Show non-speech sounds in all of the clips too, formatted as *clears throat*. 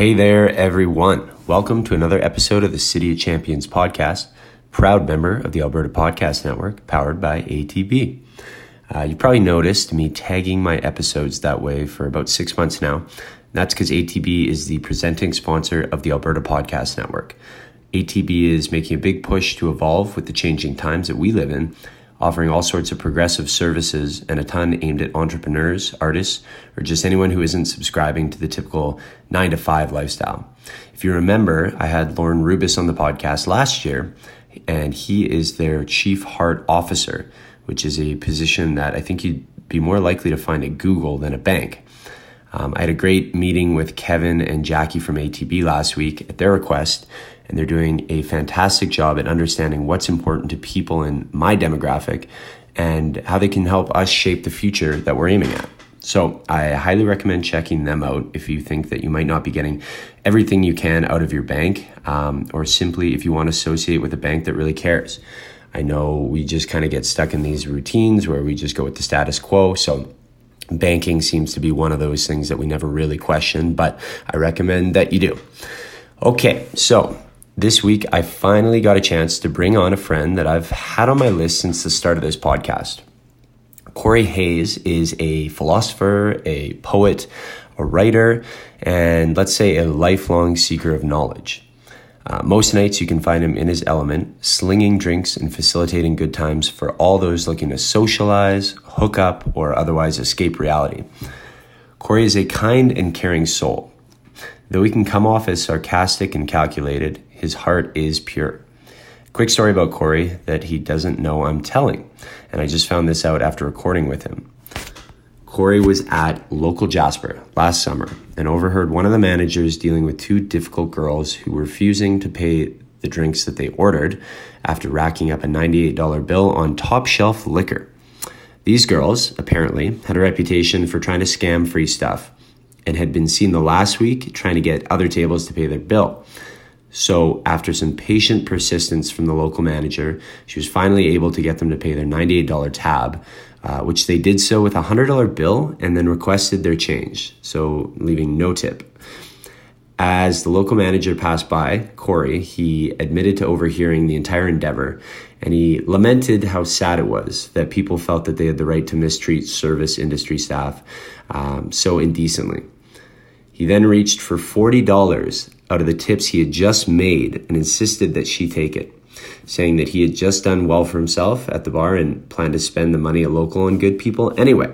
Hey there, everyone. Welcome to another episode of the City of Champions podcast, proud member of the Alberta Podcast Network, powered by ATB. Uh, you probably noticed me tagging my episodes that way for about six months now. That's because ATB is the presenting sponsor of the Alberta Podcast Network. ATB is making a big push to evolve with the changing times that we live in offering all sorts of progressive services and a ton aimed at entrepreneurs, artists, or just anyone who isn't subscribing to the typical nine to five lifestyle. If you remember, I had Lorne Rubis on the podcast last year, and he is their chief heart officer, which is a position that I think you'd be more likely to find at Google than a bank. Um, I had a great meeting with Kevin and Jackie from ATB last week at their request, and they're doing a fantastic job at understanding what's important to people in my demographic and how they can help us shape the future that we're aiming at. So I highly recommend checking them out if you think that you might not be getting everything you can out of your bank, um, or simply if you want to associate with a bank that really cares. I know we just kind of get stuck in these routines where we just go with the status quo. So banking seems to be one of those things that we never really question, but I recommend that you do. Okay, so this week I finally got a chance to bring on a friend that I've had on my list since the start of this podcast. Corey Hayes is a philosopher, a poet, a writer, and let's say a lifelong seeker of knowledge. Uh, most nights you can find him in his element, slinging drinks and facilitating good times for all those looking to socialize, hook up, or otherwise escape reality. Corey is a kind and caring soul. Though he can come off as sarcastic and calculated, his heart is pure. Quick story about Corey that he doesn't know I'm telling, and I just found this out after recording with him. Corey was at local Jasper last summer and overheard one of the managers dealing with two difficult girls who were refusing to pay the drinks that they ordered after racking up a $98 bill on top shelf liquor. These girls, apparently, had a reputation for trying to scam free stuff and had been seen the last week trying to get other tables to pay their bill. So, after some patient persistence from the local manager, she was finally able to get them to pay their $98 tab, uh, which they did so with a $100 bill and then requested their change, so leaving no tip. As the local manager passed by, Corey, he admitted to overhearing the entire endeavor and he lamented how sad it was that people felt that they had the right to mistreat service industry staff um, so indecently. He then reached for $40 out of the tips he had just made and insisted that she take it saying that he had just done well for himself at the bar and planned to spend the money at local on good people anyway.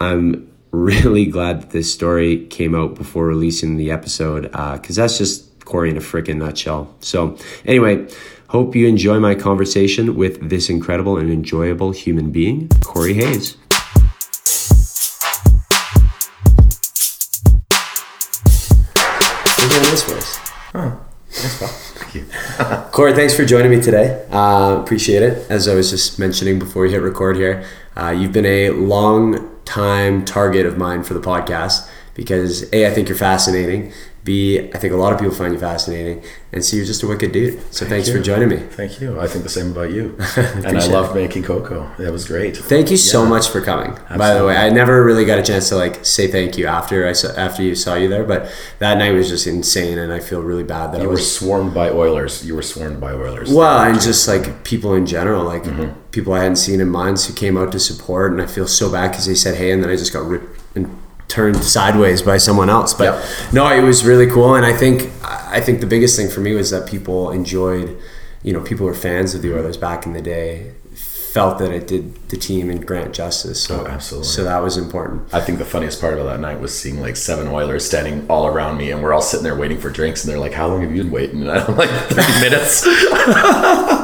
I'm really glad that this story came out before releasing the episode because uh, that's just Corey in a freaking nutshell. So, anyway, hope you enjoy my conversation with this incredible and enjoyable human being, Corey Hayes. Look at this. Oh, thanks, pal. Thank you. *laughs* Corey, thanks for joining me today. Uh, appreciate it. As I was just mentioning before we hit record here, uh, you've been a long time target of mine for the podcast because A, I think you're fascinating. B, I think a lot of people find you fascinating. And C, you're just a wicked dude. So Thank thanks you. for joining me. Thank you. I think the same about you. *laughs* and I love making Coco. That was great. Thank you so much for coming. By the way, I never really got a chance to like say thank you after I saw, after you saw you there, but that night was just insane, and I feel really bad that You I were was swarmed by Oilers. You were swarmed by Oilers. Well, and just like people in general, like Mm-hmm. people I hadn't seen in months who came out to support, and I feel so bad because they said hey, and then I just got ripped and turned sideways by someone else. But Yep. no, it was really cool, and I think I think the biggest thing for me was that people enjoyed, you know, people were fans of the Oilers back in the day, felt that it did the team and Grant justice. So, Oh, absolutely. So that was important. I think the funniest part about that night was seeing like seven Oilers standing all around me, and we're all sitting there waiting for drinks, and they're like, "How long have you been waiting?" *laughs* And I'm like, "30 minutes." *laughs*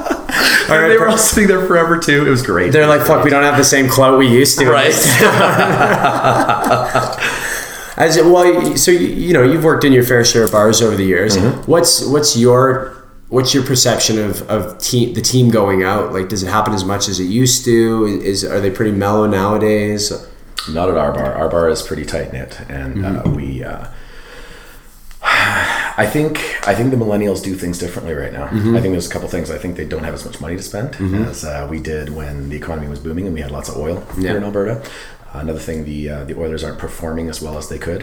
and they were all sitting there forever too. It was great. They're like, "Fuck, we don't have the same clout we used to." right. *laughs* As it, well, so you, you know you've worked in your fair share of bars over the years. Mm-hmm. What's what's your what's your perception of of team the team going out? Like, does it happen as much as it used to? Is are they pretty mellow nowadays? Not at our bar. Our bar is pretty tight knit, and uh, we. Uh, I think I think the millennials do things differently right now. I think there's a couple things. I think they don't have as much money to spend as uh, we did when the economy was booming and we had lots of oil Yeah. here in Alberta. another thing, the uh, the Oilers aren't performing as well as they could,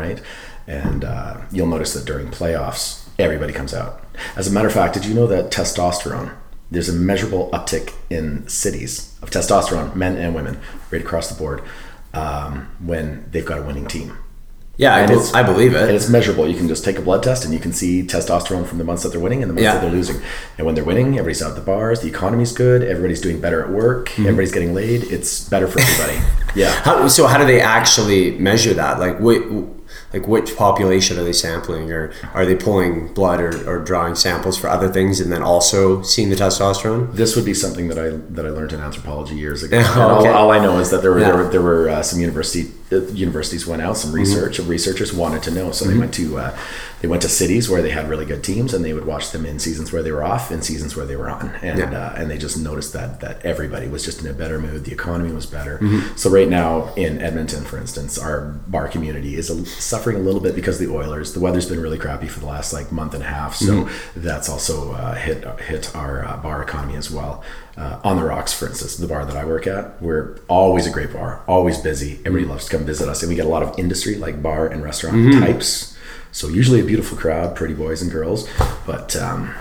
right? and uh, you'll notice that during playoffs, everybody comes out. As a matter of fact, did you know that testosterone? There's a measurable uptick in cities of testosterone, men and women, right across the board, um, when they've got a winning team. Yeah, I, And be- I believe And it. it's measurable. You can just take a blood test and you can see testosterone from the months that they're winning and the months Yeah. that they're losing. And when they're winning, everybody's out at the bars, the economy's good, everybody's doing better at work, Mm-hmm. everybody's getting laid. It's better for everybody. *laughs* yeah. How, so how do they actually measure that? Like what, like which population are they sampling, or are they pulling blood or, or drawing samples for other things, and then also seeing the testosterone? This would be something that I that I learned in anthropology years ago. *laughs* And all, all I know is that there were Yeah. there were, there were uh, some university uh, universities went out some Mm-hmm. research researchers wanted to know, so they went to uh, they went to cities where they had really good teams and they would watch them in seasons where they were off and seasons where they were on, and Yeah. uh, and they just noticed that that everybody was just in a better mood, the economy was better. Mm-hmm. So right now in Edmonton, for instance, our bar community is a, suffering a little bit because of the Oilers. The weather's been really crappy for the last like month and a half, so Mm-hmm. that's also uh, hit hit our uh, bar economy as well. Uh, on the Rocks, for instance, the bar that I work at, we're always a great bar, always busy. Everybody Mm-hmm. loves to come visit us, and we get a lot of industry like bar and restaurant types. So usually a beautiful crowd, pretty boys and girls, but. Um,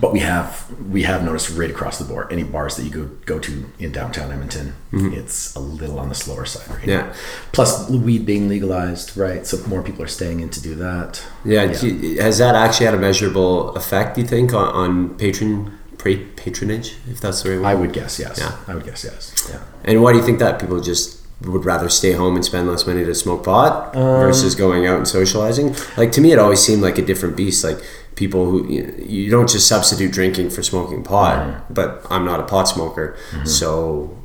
but we have we have noticed right across the board any bars that you go go to in downtown Edmonton, it's a little on the slower side right Mm-hmm. Yeah. now. Plus weed being legalized, right? So more people are staying in to do that. Yeah, you- has that actually had a measurable effect? Do you think on, on patron patronage, if that's the right word? I would guess yes. Yeah. I would guess yes. Yeah. And why do you think that people just would rather stay home and spend less money to smoke pot Um, versus going out and socializing? Like to me, it always seemed like a different beast. Like people who you, you don't just substitute drinking for smoking pot. Mm-hmm. But I'm not a pot smoker, so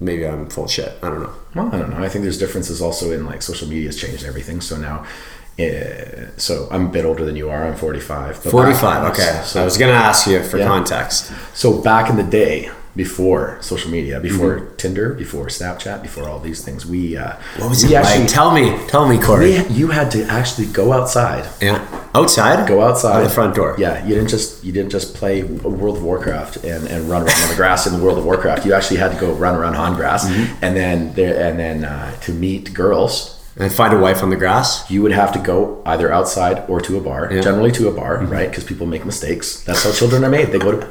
maybe I'm full shit. I don't know. Well, I don't know. I think there's differences also in like social media has changed everything. So now, uh, so I'm a bit older than you are. I'm 45. but Forty back- Okay, So, I was gonna ask you for Yeah. context. so back in the day, before social media, before Mm-hmm. Tinder, before Snapchat, before all these things, we uh, What was we it actually, like? Tell me, tell me, Corey. we, you had to actually go outside yeah, outside. go outside the front door. Yeah, you didn't just you didn't just play World of Warcraft and, and run around on the grass in the World of Warcraft. You actually had to go run around on grass, Mm-hmm. and then there and then uh, to meet girls, And find a wife on the grass. you would have to go either outside or to a bar. Yeah. Generally to a bar, right? Because people make mistakes. That's how children are made. They go to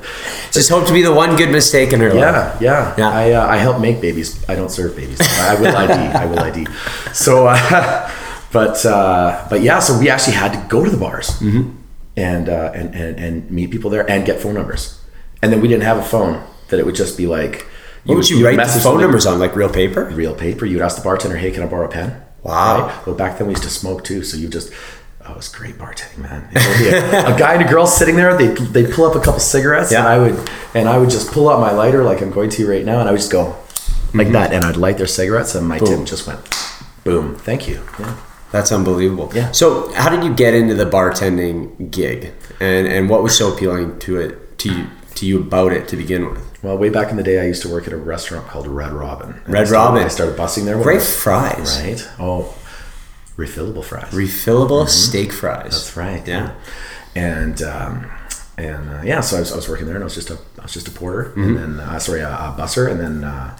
Just hope to be the one good mistake in her life. yeah, yeah. Yeah. I uh, I help make babies. I don't serve babies. I will ID. *laughs* I will ID. So, uh, *laughs* but uh, but yeah. So we actually had to go to the bars Mm-hmm. and, uh, and and and meet people there and get phone numbers. And then we didn't have a phone that it would just be like. What would you would write the phone numbers on? Like real paper? Real paper. You'd ask the bartender, "Hey, can I borrow a pen?" Wow. Well, back then we used to smoke too, so you just. Oh, it was great bartending, man. It would be a, a guy and a girl sitting there. They they pull up a couple cigarettes, and I would and I would just pull out my lighter like I'm going to right now, and I would just go like Mm-hmm. that, and I'd light their cigarettes, and my tip just went boom. Thank you. Yeah. That's unbelievable. Yeah. So, how did you get into the bartending gig, and and what was so appealing to it to you to you about it to begin with? Well, way back in the day, I used to work at a restaurant called Red Robin. And Red I started- Robin. I started busing there. Great fries. right? Oh, refillable fries. Refillable steak fries. That's right. Yeah. And um, and uh, yeah, so I was, I was working there, and I was just a I was just a porter, Mm-hmm. and then uh, sorry, a, a busser, and then uh,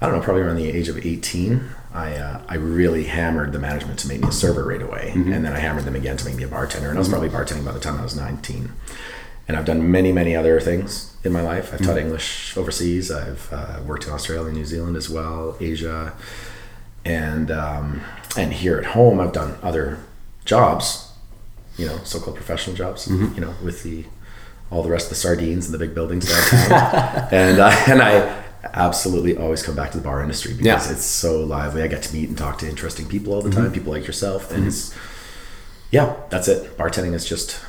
I don't know, probably around the age of eighteen, I uh, I really hammered the management to make me a server right away, Mm-hmm. and then I hammered them again to make me a bartender, and I was probably bartending by the time I was nineteen. And I've done many, many other things in my life. I've Mm-hmm. taught English overseas. I've uh, worked in Australia, New Zealand as well, Asia, and um, and here at home I've done other jobs, you know, so-called professional jobs, Mm-hmm. you know, with the all the rest of the sardines and the big buildings downtown, *laughs* and uh, and I absolutely always come back to the bar industry because Yeah. it's so lively. I get to meet and talk to interesting people all the Mm-hmm. time, people like yourself, and it's yeah, that's it. Bartending is just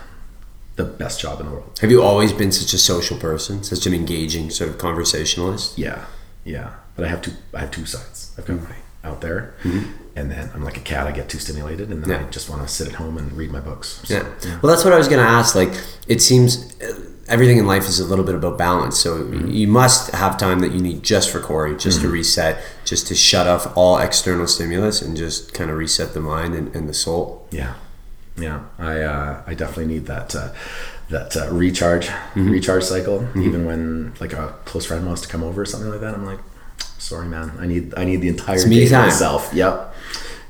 the best job in the world. Have you always been such a social person, such an engaging sort of conversationalist? Yeah, yeah. But I have two. I have two sides. I've got my out there, Mm-hmm. and then I'm like a cat. I get too stimulated, and then Yeah. I just want to sit at home and read my books. So, Yeah. Well, that's what I was going to ask. Like, it seems uh, everything in life is a little bit about balance. So you must have time that you need just for Corey, just to reset, just to shut off all external stimulus and just kind of reset the mind and, and the soul. yeah, yeah. I uh, I definitely need that uh, that uh, recharge recharge cycle. Even when like a close friend wants to come over or something like that, I'm like, sorry, man. I need I need the entire me day to myself. Yep,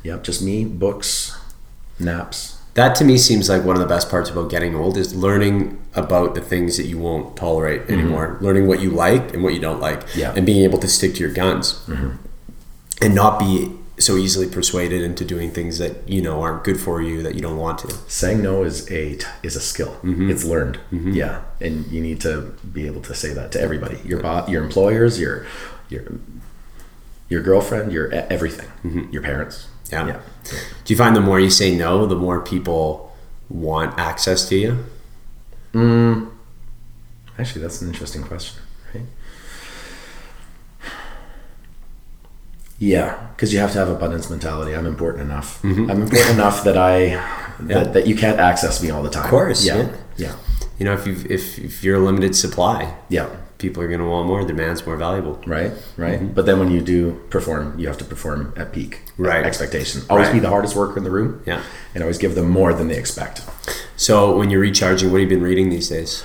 yep. Just me, books, naps. That to me seems like one of the best parts about getting old is learning about the things that you won't tolerate anymore, learning what you like and what you don't like, Yeah. and being able to stick to your guns, and not be so easily persuaded into doing things that you know aren't good for you that you don't want to. Saying no is a is a skill. Mm-hmm. It's learned. Yeah, and you need to be able to say that to everybody. Your bo- your employers, your your your girlfriend, your everything, your parents. Mm-hmm. Yeah. yeah. Do you find the more you say no, the more people want access to you? Actually, that's an interesting question, right? Yeah, because you have to have abundance mentality. I'm important enough. I'm important enough that I *laughs* that, Mm-hmm. Yeah. that you can't access me all the time. Of course, Yeah. yeah. Yeah. You know, if you if if you're a limited supply, Yeah. people are going to want more. Demand's more valuable. Right. Right. But then when you do perform, you have to perform at peak Right. expectation. Always Right. be the hardest worker in the room. Yeah. And always give them more than they expect. So when you're recharging, what have you been reading these days?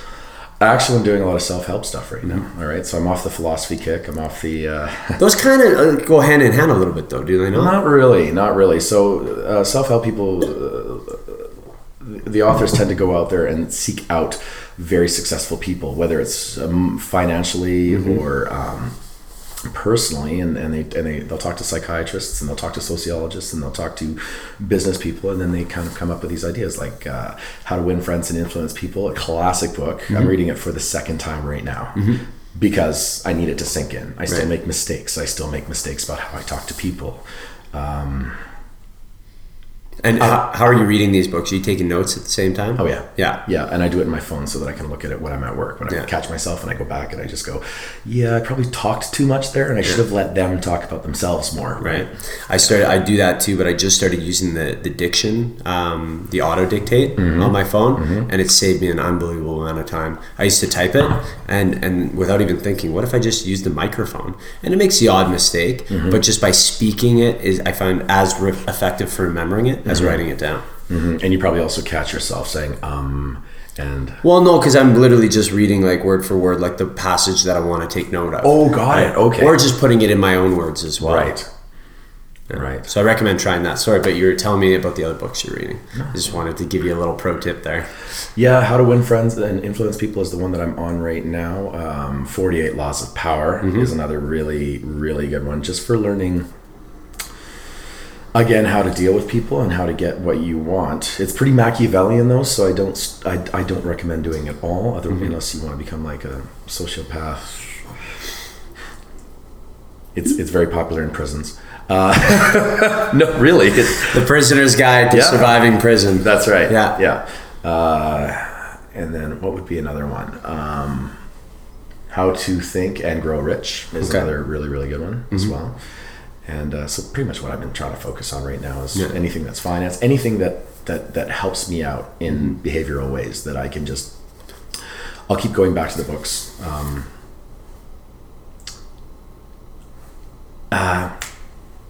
Actually, I'm doing a lot of self help stuff right now. Mm-hmm. All right. So I'm off the philosophy kick. I'm off the. Uh, *laughs* Those kind of uh, go hand in hand a little bit, though, do they not? Not really, not really. So uh, self-help people, uh, the authors tend to go out there and seek out very successful people, whether it's um, financially or um, personally, and, and they and they they'll talk to psychiatrists and they'll talk to sociologists and they'll talk to business people, and then they kind of come up with these ideas like uh, how to win friends and influence people. A classic book. I'm reading it for the second time right now. Because I need it to sink in. I still Right. make mistakes. I still make mistakes about how I talk to people. Um, And how, how are you reading these books? Are you taking notes at the same time? Oh yeah, Yeah. yeah. And I do it in my phone so that I can look at it when I'm at work. When I Yeah. catch myself and I go back and I just go, yeah, I probably talked too much there, and I should have let them talk about themselves more. Right. I started. I do that too, but I just started using the the diction, um, the auto dictate Mm-hmm. on my phone, and it saved me an unbelievable amount of time. I used to type it, and and without even thinking, what if I just used the microphone? And it makes the odd mistake, Mm-hmm. but just by speaking it is I find as re- effective for remembering it as Mm-hmm. writing it down. Mhm. And you probably also catch yourself saying um and Well, no, because I'm literally just reading like word for word, like the passage that I want to take note of. Oh, got it. Okay. Or just putting it in my own words as well. right, right. So I recommend trying that. Sorry, but you were telling me about the other books you're reading. I just wanted to give you a little pro tip there. Yeah, how to win friends and influence people is the one that I'm on right now. Um, 48 Laws of Power Mm-hmm. is another really, really good one, just for learning. Again, how to deal with people and how to get what you want. It's pretty Machiavellian though, so I don't, I, I don't recommend doing it all, other Mm-hmm. unless you want to become like a sociopath. It's it's very popular in prisons. Uh, *laughs* no, really, it's, The Prisoner's Guide to Yeah. Surviving Prison. that's right. Yeah. Yeah. Uh, and then what would be another one? Um, How to Think and Grow Rich is Okay. another really, really good one as well. And uh, so pretty much what I've been trying to focus on right now is Yeah. anything that's finance, anything that, that, that helps me out in behavioral ways that I can just, I'll keep going back to the books. Um, uh,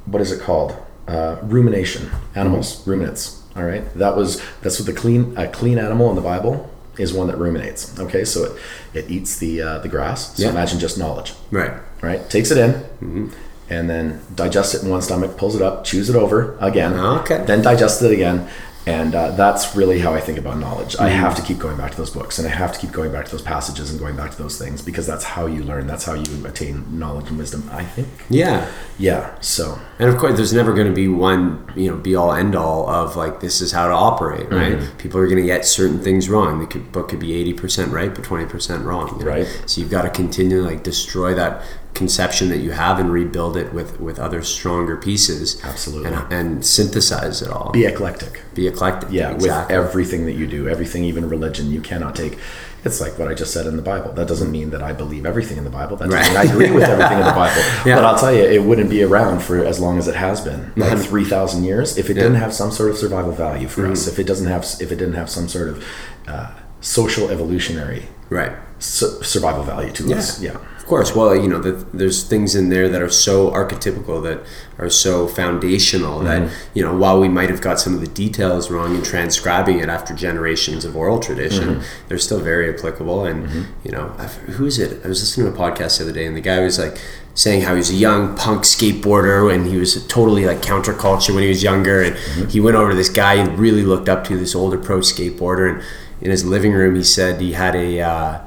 what is it called? Uh, rumination. Animals, ruminates. All right. That was that's what the clean a clean animal in the Bible is one that ruminates. Okay, so it, it eats the uh, the grass. So Yeah. imagine just knowledge. Right. Right. Takes it in, and then digests it in one stomach, pulls it up, chews it over again. Okay. Then digests it again. And uh, that's really how I think about knowledge. I have to keep going back to those books, and I have to keep going back to those passages and going back to those things because that's how you learn. That's how you attain knowledge and wisdom. I think. Yeah. Yeah. So And of course, there's never going to be one, you know, be all end all of like this is how to operate, right? Mm-hmm. People are going to get certain things wrong. The book could be eighty percent right, but twenty percent wrong. you know? Right. So you've got to continue like destroy that conception that you have and rebuild it with with other stronger pieces. Absolutely. And, and synthesize it all. be eclectic. Be eclectic. Yeah, exactly. with everything that you do, everything, even religion, you cannot take. It's like what I just said in the Bible. That doesn't mean that I believe everything in the Bible. That doesn't Right. mean I agree with everything in the Bible. *laughs* Yeah. But I'll tell you, it wouldn't be around for as long as it has been, like Mm-hmm. three thousand years, if it didn't have some sort of survival value for us. If it doesn't have, if it didn't have some sort of uh, social evolutionary right. su- survival value to us. Yeah. Of course. Well, you know, the, there's things in there that are so archetypical, that are so foundational that, mm-hmm. you know, while we might have got some of the details wrong in transcribing it after generations of oral tradition, mm-hmm. they're still very applicable. And, mm-hmm. you know, I've, who is it? I was listening to a podcast the other day and the guy was like saying how he was a young punk skateboarder and he was totally like counterculture when he was younger. And he went over to this guy he really looked up to, this older pro skateboarder. And in his living room, he said he had a, uh,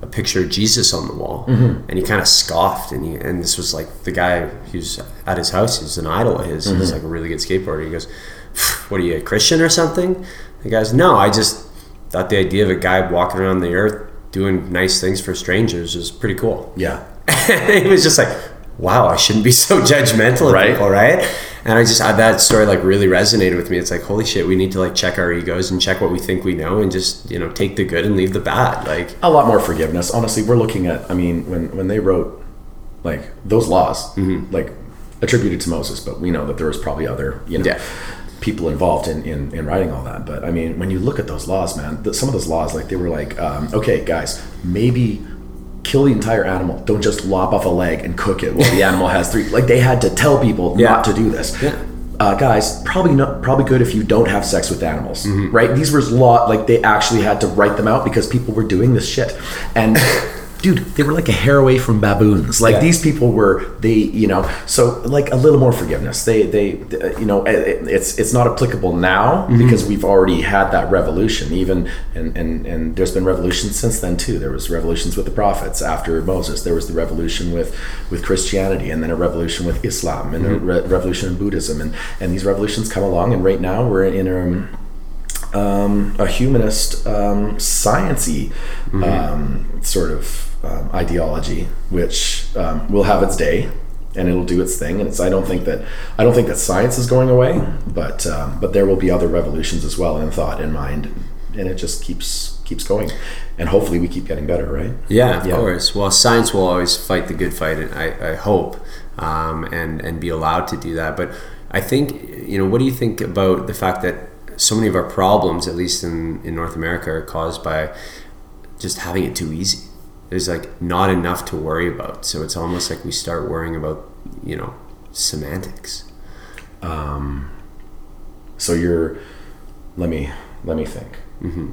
a picture of Jesus on the wall, mm-hmm. and he kind of scoffed. And he, and this was like the guy who's at his house. He's an idol of his. He's mm-hmm. like a really good skateboarder. He goes, "What are you, a Christian or something?" The guy's, "No, I just thought the idea of a guy walking around the earth doing nice things for strangers is pretty cool." Yeah. *laughs* he was just like, "Wow, I shouldn't be *laughs* so judgmental of Right. people, right?" And I just that story like really resonated with me. It's like, holy shit, we need to like check our egos and check what we think we know, and just you know take the good and leave the bad. Like, a lot more forgiveness. Honestly, we're looking at. I mean, when when they wrote like those laws, Mm-hmm. like attributed to Moses, but we know that there was probably other you know Yeah. people involved in, in in writing all that. But I mean, when you look at those laws, man, the, some of those laws, like they were like, um, okay, guys, maybe. Kill the entire animal. Don't just lop off a leg and cook it while the *laughs* animal has three. Like they had to tell people Yeah. not to do this Yeah. uh, guys, probably not probably good if you don't have sex with animals, Mm-hmm. right? These were law like they actually had to write them out because people were doing this shit, and *laughs* dude, they were like a hair away from baboons. Like Yeah. these people were they, you know, so like a little more forgiveness. They they, they- you know, it, it's it's not applicable now Mm-hmm. because we've already had that revolution. Even and and and there's been revolutions since then too. There was revolutions with the prophets after Moses. There was the revolution with with Christianity, and then a revolution with Islam, and a re- revolution in Buddhism, and and these revolutions come along. And right now we're in a um, a humanist, um, sciency um, sort of um, ideology, which um, will have its day and it'll do its thing. And it's I don't think that I don't think that science is going away, but um, but there will be other revolutions as well in thought and mind, and it just keeps keeps going, and hopefully we keep getting better, right? Yeah, of Yeah. course. Well, science will always fight the good fight, and I, I hope, um, and and be allowed to do that. But I think, you know, what do you think about the fact that so many of our problems, at least in in North America, are caused by just having it too easy. There's like not enough to worry about, so it's almost like we start worrying about, you know, semantics. Um, so you're, let me let me think. Mm-hmm.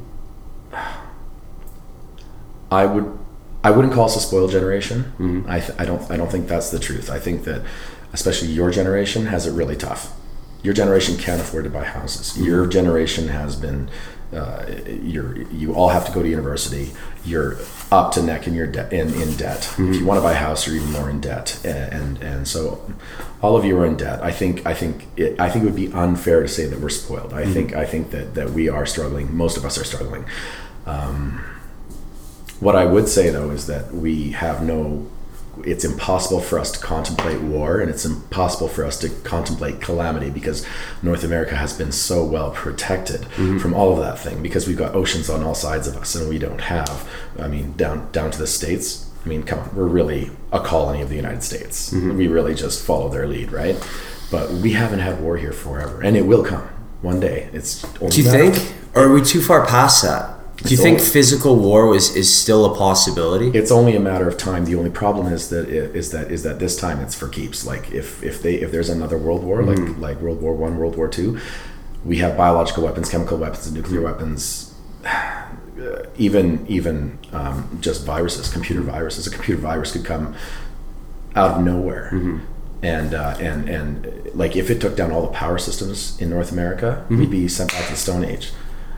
I would, I wouldn't call us a spoiled generation. Mm-hmm. I, th- I don't I don't think that's the truth. I think that, especially your generation has it really tough. Your generation can't afford to buy houses. Mm-hmm. Your generation has been, uh, you're you all have to go to university. You're up to neck in your debt in, in debt. If you mm-hmm. want to buy a house, you're even more in debt. And, and and so, all of you are in debt. I think I think it, I think it would be unfair to say that we're spoiled. I think mm-hmm. I think that that we are struggling. Most of us are struggling. Um, what I would say though is that we have no. It's impossible for us to contemplate war, and it's impossible for us to contemplate calamity because North America has been so well protected mm-hmm. from all of that thing. Because we've got oceans on all sides of us, and we don't have. I mean, down down to the states. I mean, come on, we're really a colony of the United States. Mm-hmm. We really just follow their lead, right? But we haven't had war here forever, and it will come one day. It's only Do you a matter of- think, or are we too far past that? Do you think physical war is, is still a possibility? it's only a matter of time. The only problem is that is that is that this time it's for keeps. Like if if they if there's another world war, like like World War One, World War Two, we have biological weapons, chemical weapons, and nuclear weapons. *sighs* Even even um, just viruses, computer viruses. A computer virus could come out of nowhere. And, uh, and and like if it took down all the power systems in North America, we'd be sent back to the Stone Age.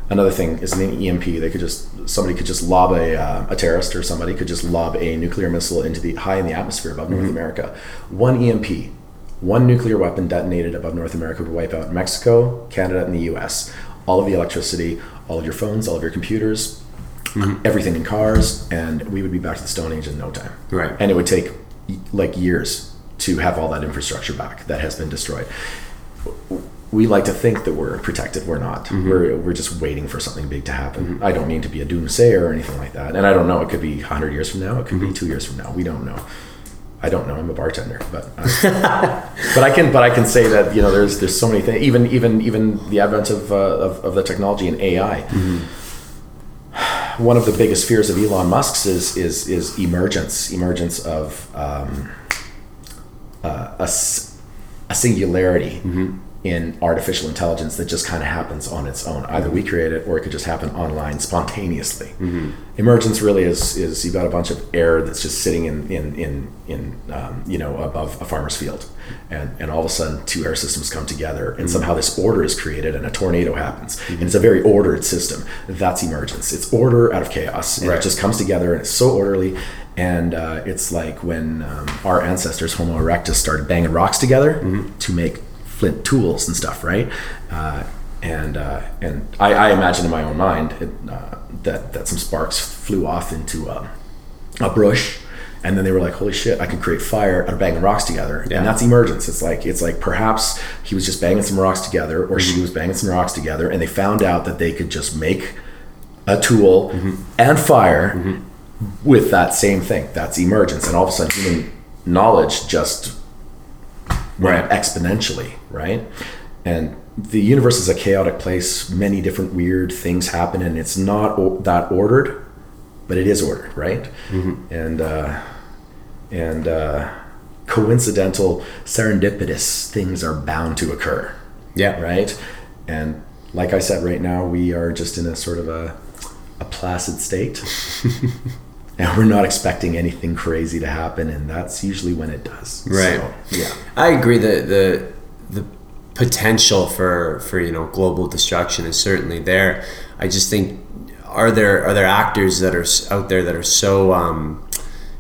Another thing is an EMP. They could just somebody could just lob a uh, a terrorist or somebody could just lob a nuclear missile into the high in the atmosphere above North America. One EMP, one nuclear weapon detonated above North America would wipe out Mexico, Canada, and the U.S. All of the electricity, all of your phones, all of your computers, everything in cars, and we would be back to the Stone Age in no time. Right. And it would take like years to have all that infrastructure back that has been destroyed. We like to think that we're protected. We're not. We're, we're just waiting for something big to happen. I don't mean to be a doomsayer or anything like that. And I don't know. It could be 100 years from now. It could be two years from now. We don't know. I don't know. I'm a bartender, but I, *laughs* but I can but I can say that you know there's there's so many things. Even even even the advent of uh, of, of the technology and AI one of the biggest fears of Elon Musk's is is is emergence, emergence of um, uh, a, a singularity in artificial intelligence that just kind of happens on its own. Either we create it, or it could just happen online spontaneously. Emergence really is is you've got a bunch of air that's just sitting in in in in um, you know above a farmer's field, and and all of a sudden two air systems come together, and somehow this order is created, and a tornado happens, and it's a very ordered system. That's emergence. It's order out of chaos, and Right. it just comes together, and it's so orderly. And uh, it's like when um, our ancestors, Homo erectus, started banging rocks together to make flint tools and stuff, right? Uh, and uh, and I, I imagine in my own mind it, uh, that that some sparks flew off into a, a bush, and then they were like, "Holy shit! I can create fire out of banging rocks together." Yeah. And that's emergence. It's like it's like perhaps he was just banging some rocks together, or she was banging some rocks together, and they found out that they could just make a tool and fire with that same thing. That's emergence, and all of a sudden, human knowledge just up exponentially, right? And the universe is a chaotic place. Many different weird things happen, and it's not o- that ordered, but it is ordered, right? And uh, and uh, coincidental, serendipitous things are bound to occur, Yeah. right? And like I said, right now we are just in a sort of a a placid state. *laughs* And we're not expecting anything crazy to happen, and that's usually when it does. Right. So, yeah. I agree that the the potential for for you know global destruction is certainly there. I just think are there are there actors that are out there that are so um,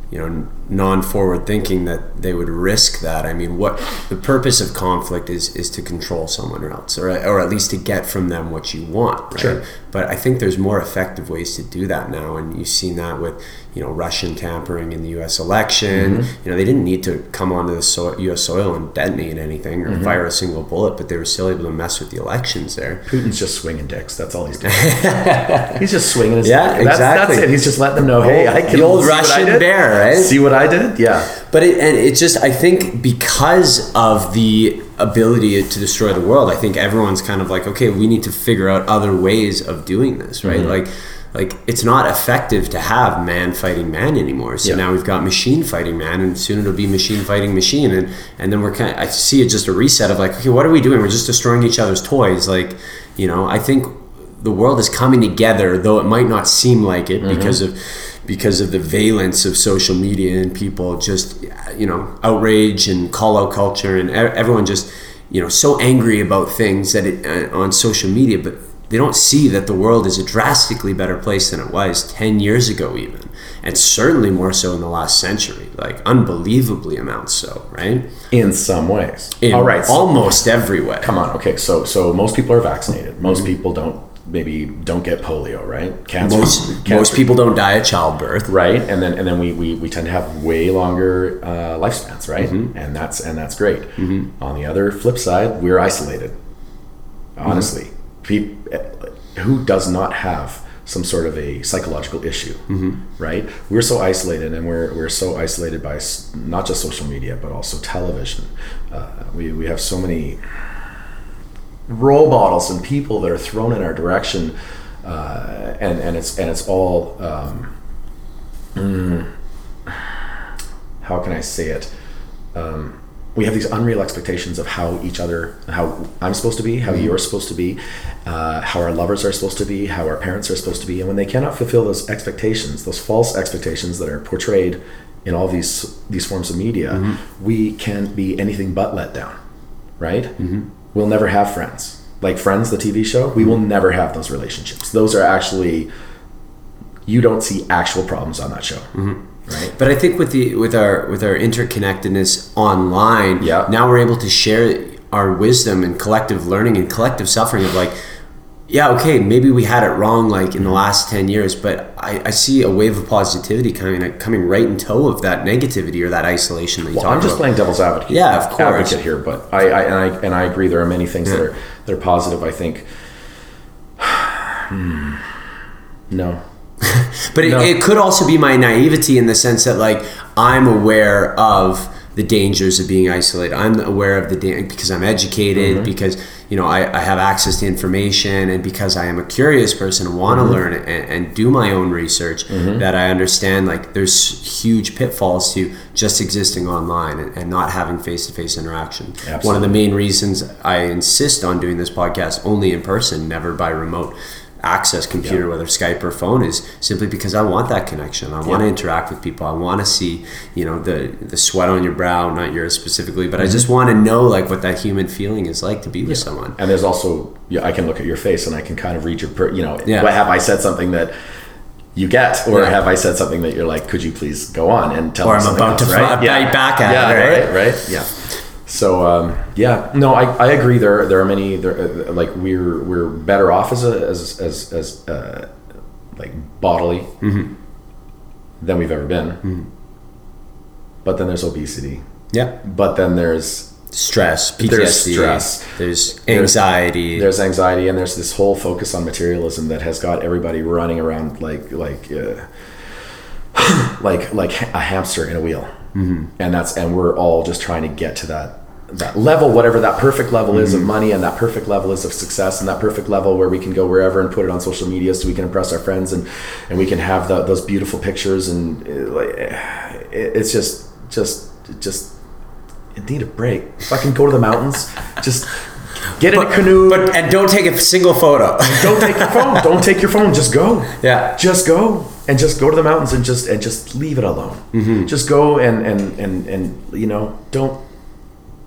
you know non forward thinking that they would risk that. I mean, what the purpose of conflict is is to control someone else, or or at least to get from them what you want. Right? Sure. But I think there's more effective ways to do that now, and you've seen that with you know Russian tampering in the U.S. election. Mm-hmm. You know they didn't need to come onto the so- U.S. soil and detonate anything or mm-hmm. fire a single bullet, but they were still able to mess with the elections there. Putin's just swinging dicks. That's all he's doing. *laughs* he's just swinging his Yeah, dick. That's, exactly. That's it. He's just letting them know, hey, I can the old see what I Russian bear, right? See what I did? Yeah. But it, and it's just, I think, because of the ability to destroy the world, I think everyone's kind of like, okay, we need to figure out other ways of doing this, right? Mm-hmm. Like, like it's not effective to have man fighting man anymore. So Yeah. now we've got machine fighting man, and soon it'll be machine fighting machine, and and then we're kind. Of, I see it just a reset of like, okay, what are we doing? We're just destroying each other's toys. Like, you know, I think the world is coming together, though it might not seem like it because of because of the valence of social media and people just you know outrage and call out culture and everyone just you know so angry about things that it uh, on social media but they don't see that the world is a drastically better place than it was 10 years ago even and certainly more so in the last century like unbelievably amounts so right In some ways. in all right. so- almost every way come on. Okay. So so most people are vaccinated. Most Mm-hmm. people don't maybe don't get polio, right? Cancer. most, cancer- most people don't die at childbirth right and then and then we, we, we tend to have way longer uh, lifespans right Mm-hmm. and that's and that's great on the other flip side we're isolated honestly Mm-hmm. Who does not have some sort of a psychological issue Mm-hmm. right we're so isolated and we're, we're so isolated by not just social media but also television uh, we, we have so many role models and people that are thrown in our direction uh, and and it's and it's all um, mm, how can I say it? Um, we have these unreal expectations of how each other how I'm supposed to be how you're supposed to be uh, how our lovers are supposed to be how our parents are supposed to be and when they cannot fulfill those expectations those false expectations that are portrayed in all these these forms of media we can be anything but let down right we'll never have friends. Like friends the tv show we will never have those relationships. Those are actually you don't see actual problems on that show. Mm-hmm. Right? But I think with the with our with our interconnectedness online, Yeah. now we're able to share our wisdom and collective learning and collective suffering of like, yeah, okay, maybe we had it wrong like in the last ten years, but I, I see a wave of positivity coming coming right in tow of that negativity or that isolation that you Well, talk I'm just about. playing devil's advocate. Yeah, of course. Advocate here, but I, I and I and I agree. There are many things that are that are positive. I think. *sighs* Hmm. no. *laughs* But it, No. it could also be my naivety in the sense that like I'm aware of the dangers of being isolated. I'm aware of the da- because I'm educated, mm-hmm. because you know I, I have access to information, and because I am a curious person and want to mm-hmm. learn and, and do my own research. Mm-hmm. That I understand like there's huge pitfalls to just existing online and, and not having face to face interaction. One of the main reasons I insist on doing this podcast only in person, never by remote access computer, Yeah. whether Skype or phone, is simply because I want that connection. I want to interact with people. I want to see, you know, the the sweat on your brow, not yours specifically, but I Mm-hmm. just want to know like what that human feeling is like to be with someone. And there's also, yeah, I can look at your face and I can kind of read your, per, you know, Yeah. what have I said something that you get, or Yeah. have I said something that you're like, could you please go on and tell Or I'm about else, to right? fly- bite back at yeah, it, right? right, right, yeah. So um, yeah, no, I, I agree. There there are many there uh, like we're we're better off as a as as as uh, like bodily Mm-hmm. than we've ever been. But then there's obesity. Yeah, But then there's stress, PTSD, There's stress. there's anxiety. there's anxiety and there's this whole focus on materialism that has got everybody running around like like uh, *sighs* like like a hamster in a wheel mm-hmm. and that's and we're all just trying to get to that that level whatever that perfect level is of money and that perfect level is of success and that perfect level where we can go wherever and put it on social media so we can impress our friends and and we can have the, those beautiful pictures and like it, it's just just just need a break fucking go to the mountains just get in a canoe but and don't take a single photo. don't take your phone. *laughs* Don't take your phone. Just go. Yeah. Just go and just go to the mountains and just and just leave it alone. Mm-hmm. Just go and and and and you know don't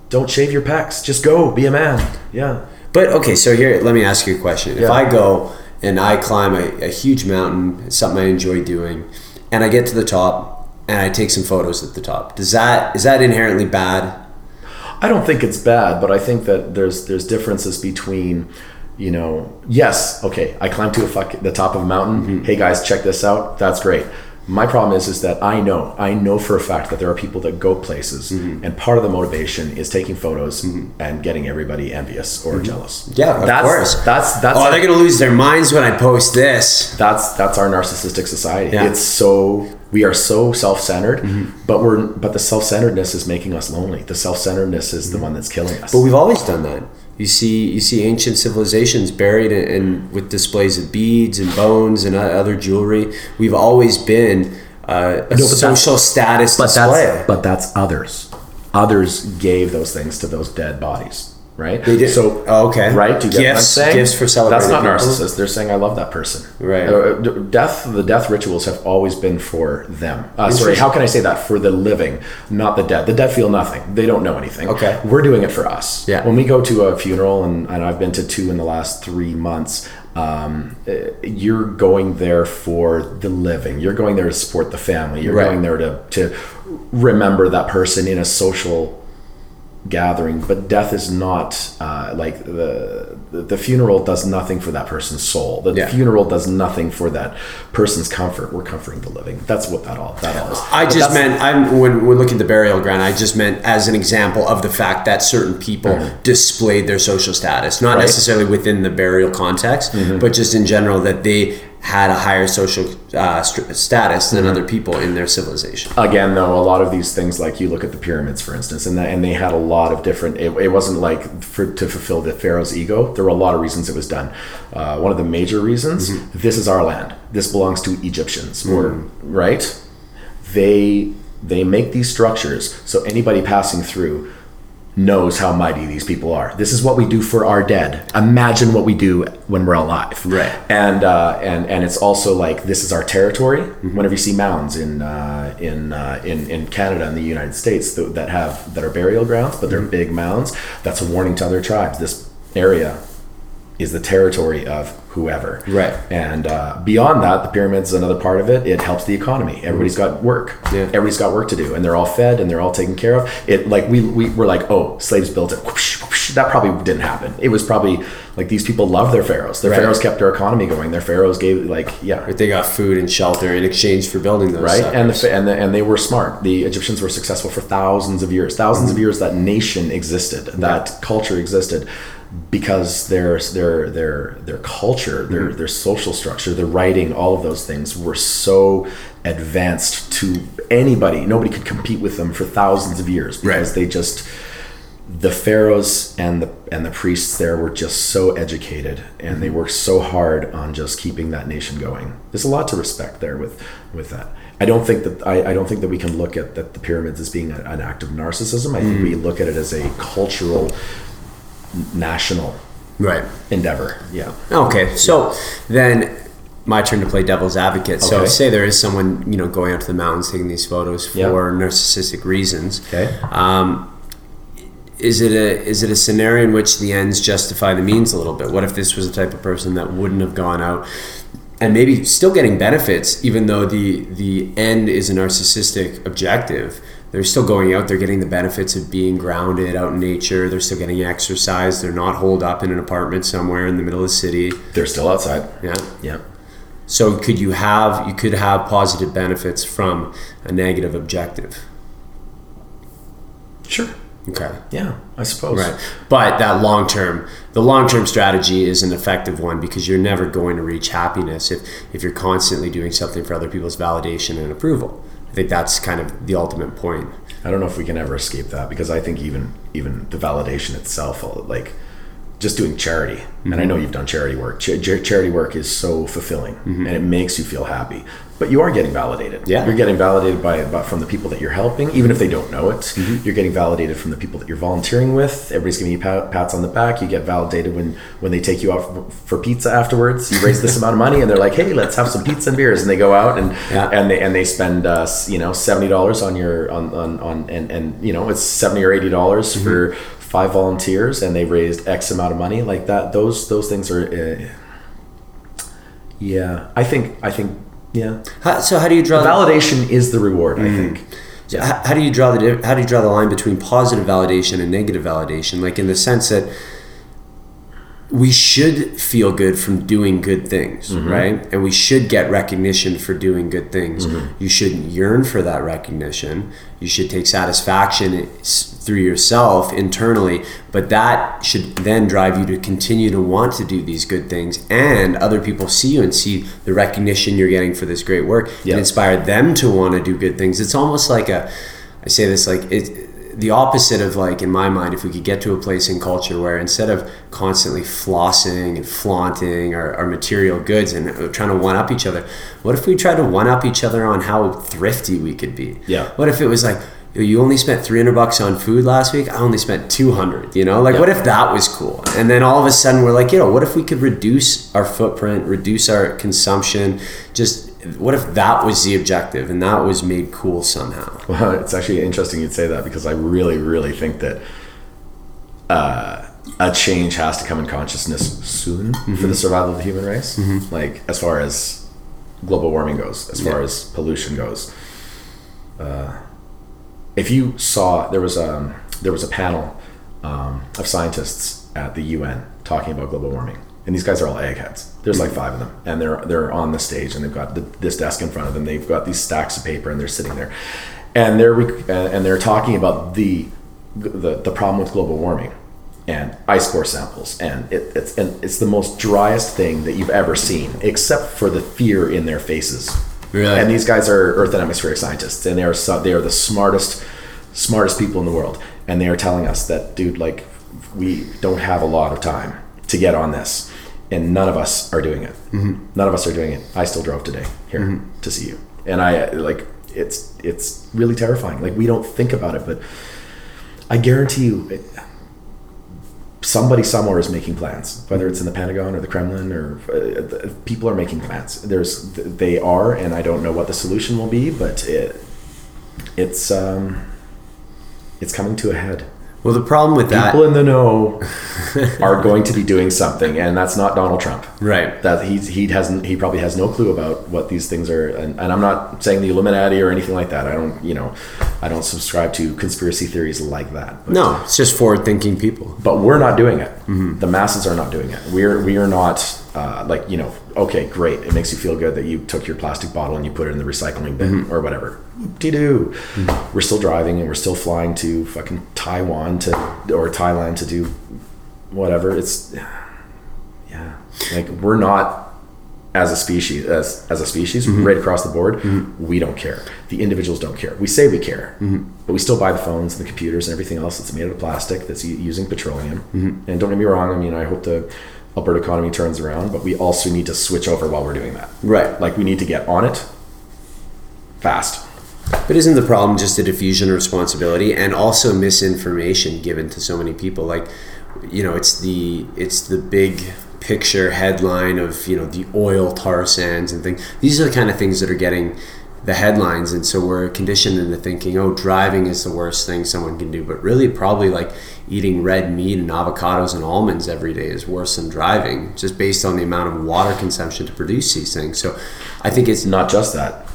don't shave your pecs. Just go. Be a man. Yeah. But okay, so here, let me ask you a question. If I go and I climb a, a huge mountain, something I enjoy doing, and I get to the top and I take some photos at the top, does that is that inherently bad? I don't think it's bad, but I think that there's there's differences between, you know, yes, okay, I climbed to a fuck the top of a mountain. Mm-hmm. Hey guys, check this out. That's great. My problem is is that I know I know for a fact that there are people that go places, Mm-hmm. and part of the motivation is taking photos and getting everybody envious or jealous. Mm-hmm. Yeah, of that's, course. That's that's oh, our, they're gonna lose their minds when I post this. that's that's our narcissistic society. Yeah. It's so we are so self-centered, Mm-hmm. but we're but the self-centeredness is making us lonely. The self-centeredness is the one that's killing us. Mm-hmm. But we've always done that. You see, you see ancient civilizations buried in, in with displays of beads and bones and other jewelry. We've always been uh, a No, social status but display. that's but that's others. Others gave those things to those dead bodies, right? They did. So Oh, okay. right? Do you get what I'm Gifts- gifts for That's celebrating not people. narcissist. They're saying I love that person. Right. Uh, death. The death rituals have always been for them. Uh, sorry. How can I say that? For the living, not the dead. The dead feel nothing. They don't know anything. Okay. We're doing it for us. Yeah. When we go to a funeral, and, and I've been to two in the last three months. Um, uh, you're going there for the living. You're going there to support the family. You're Right. going there to to remember that person in a social gathering but death is not uh, like the the funeral does nothing for that person's soul the Yeah. funeral does nothing for that person's comfort we're comforting the living that's what that all that all is I But just meant I'm when when looking at the burial ground. I just meant as an example of the fact that certain people displayed their social status, not Right. necessarily within the burial context, but just in general that they had a higher social uh, st- status than other people in their civilization. again though a lot of these things like you look at the pyramids for instance and that and they had a lot of different it, it wasn't like for to fulfill the pharaoh's ego. There were a lot of reasons it was done. Uh, one of the major reasons this is our land. This belongs to egyptians or right? They they make these structures so anybody passing through knows how mighty these people are. This is what we do for our dead. Imagine what we do when we're alive. Right. And uh, and and it's also like this is our territory. Mm-hmm. Whenever you see mounds in uh, in, uh, in in Canada and the United States th- that have that are burial grounds, but Mm-hmm. they're big mounds, that's a warning to other tribes. This area is the territory of whoever. Right. And uh, beyond that, the pyramids is another part of it. It helps the economy. Everybody's got work. Yeah. Everybody's got work to do, and they're all fed and they're all taken care of. It like we we were like, oh, slaves built it. Whoosh, whoosh. That probably didn't happen. It was probably like these people love their pharaohs. Their Right. pharaohs kept their economy going. Their pharaohs gave like yeah. But they got food and shelter in exchange for building those. Right, and the, and the, and they were smart. The Egyptians were successful for thousands of years. 1000s Mm-hmm. of years that nation existed, that culture existed. Because their their their their culture, their Mm-hmm. their social structure, their writing, all of those things were so advanced to anybody. Nobody could compete with them for thousands of years because Right. they just the pharaohs and the and the priests there were just so educated and they worked so hard on just keeping that nation going. There's a lot to respect there with with that. I don't think that I, I don't think that we can look at that the pyramids as being a, an act of narcissism. I think we look at it as a cultural national Right. endeavor. Yeah. Okay, so then my turn to play devil's advocate. So say there is someone you know going out to the mountains taking these photos for Yeah. narcissistic reasons. Okay. Um, is it a is it a scenario in which the ends justify the means a little bit? What if this was the type of person that wouldn't have gone out and maybe still getting benefits, even though the the end is a narcissistic objective? They're still going out. They're getting the benefits of being grounded out in nature. They're still getting exercise. They're not holed up in an apartment somewhere in the middle of the city. They're still outside. Yeah. Yeah. So could you have you could have positive benefits from a negative objective? Sure. Okay. Yeah, I suppose. Right. But that long term, the long term strategy is an effective one because you're never going to reach happiness if, if you're constantly doing something for other people's validation and approval. I think that's kind of the ultimate point. I don't know if we can ever escape that because I think even even the validation itself, uh, like just doing charity, and I mm-hmm. know you've done charity work. Ch- ch- charity work is so fulfilling, mm-hmm. and it makes you feel happy. But you are getting validated. Yeah. you're getting validated by, by from the people that you're helping, even if they don't know it. You're getting validated from the people that you're volunteering with. Everybody's giving you pat, pats on the back. You get validated when when they take you out for, for pizza afterwards. You raise this *laughs* amount of money, and they're like, "Hey, let's have some pizza and beers." And they go out and Yeah. and they and they spend uh, you know seventy dollars on your on, on on and and you know it's seventy or eighty dollars Mm-hmm. for five volunteers and they raised X amount of money like that. Those those things are. Uh, yeah, I think I think yeah. How, so how do you draw Validation is the reward. I mm. think. So how, how do you draw the how do you draw the line between positive validation and negative validation? Like in the sense that we should feel good from doing good things, mm-hmm. right? And we should get recognition for doing good things. Mm-hmm. You shouldn't yearn for that recognition. You should take satisfaction through yourself internally, but that should then drive you to continue to want to do these good things and other people see you and see the recognition you're getting for this great work Yeah. and inspire them to want to do good things. It's almost like a I say this like it the opposite of like in my mind if we could get to a place in culture where instead of constantly flossing and flaunting our, our material goods and uh, trying to one up each other what if we tried to one up each other on how thrifty we could be Yeah. what if it was like you only spent 300 bucks on food last week i only spent 200 you know like Yeah. what if that was cool and then all of a sudden we're like you know what if we could reduce our footprint reduce our consumption just what if that was the objective and that was made cool somehow? *laughs* Well, it's actually interesting you'd say that because I really, really think that uh, a change has to come in consciousness soon for the survival of the human race. Like as far as global warming goes, as far as pollution goes. Uh, if you saw there was a there was a panel um, of scientists at the UN talking about global warming, and these guys are all eggheads. There's like five of them, and they're they're on the stage, and they've got the, this desk in front of them. They've got these stacks of paper, and they're sitting there, and they're and they're talking about the the, the problem with global warming and ice core samples, and it, it's and it's the most driest thing that you've ever seen, except for the fear in their faces. Really? And these guys are Earth and atmospheric scientists, and they are so, they are the smartest smartest people in the world, and they are telling us that, dude, like we don't have a lot of time to get on this, and none of us are doing it. Mm-hmm. None of us are doing it. I still drove today here to see you, and I like it's it's really terrifying. Like we don't think about it, but I guarantee you. It, somebody somewhere is making plans whether it's in the pentagon or the kremlin or uh, people are making plans there's they are and i don't know what the solution will be but it, it's um it's coming to a head well the problem with that people in the know *laughs* are going to be doing something and that's not donald trump. Right. That he he hasn't he probably has no clue about what these things are and, and i'm not saying the illuminati or anything like that. I don't you know i don't subscribe to conspiracy theories like that but, no it's just forward thinking people. But we're not doing it. Mm-hmm. The masses are not doing it. We're we are not uh, like you know okay great it makes you feel good that you took your plastic bottle and you put it in the recycling bin mm-hmm. or whatever doo mm-hmm. we're still driving and we're still flying to fucking taiwan to or thailand to do whatever. It's yeah, like we're not as a species as as a species mm-hmm. right across the board. We don't care. The individuals don't care. We say we care, but we still buy the phones and the computers and everything else that's made out of plastic that's using petroleum. And don't get me wrong. I mean, I hope the Alberta economy turns around, but we also need to switch over while we're doing that. Right. Like we need to get on it fast. But isn't the problem just the diffusion of responsibility and also misinformation given to so many people? Like, you know, it's the it's the big picture headline of you know the oil tar sands and things. These are the kind of things that are getting the headlines, and so we're conditioned into thinking, oh, driving is the worst thing someone can do. But really, probably like eating red meat and avocados and almonds every day is worse than driving, just based on the amount of water consumption to produce these things. So, I think it's not just that.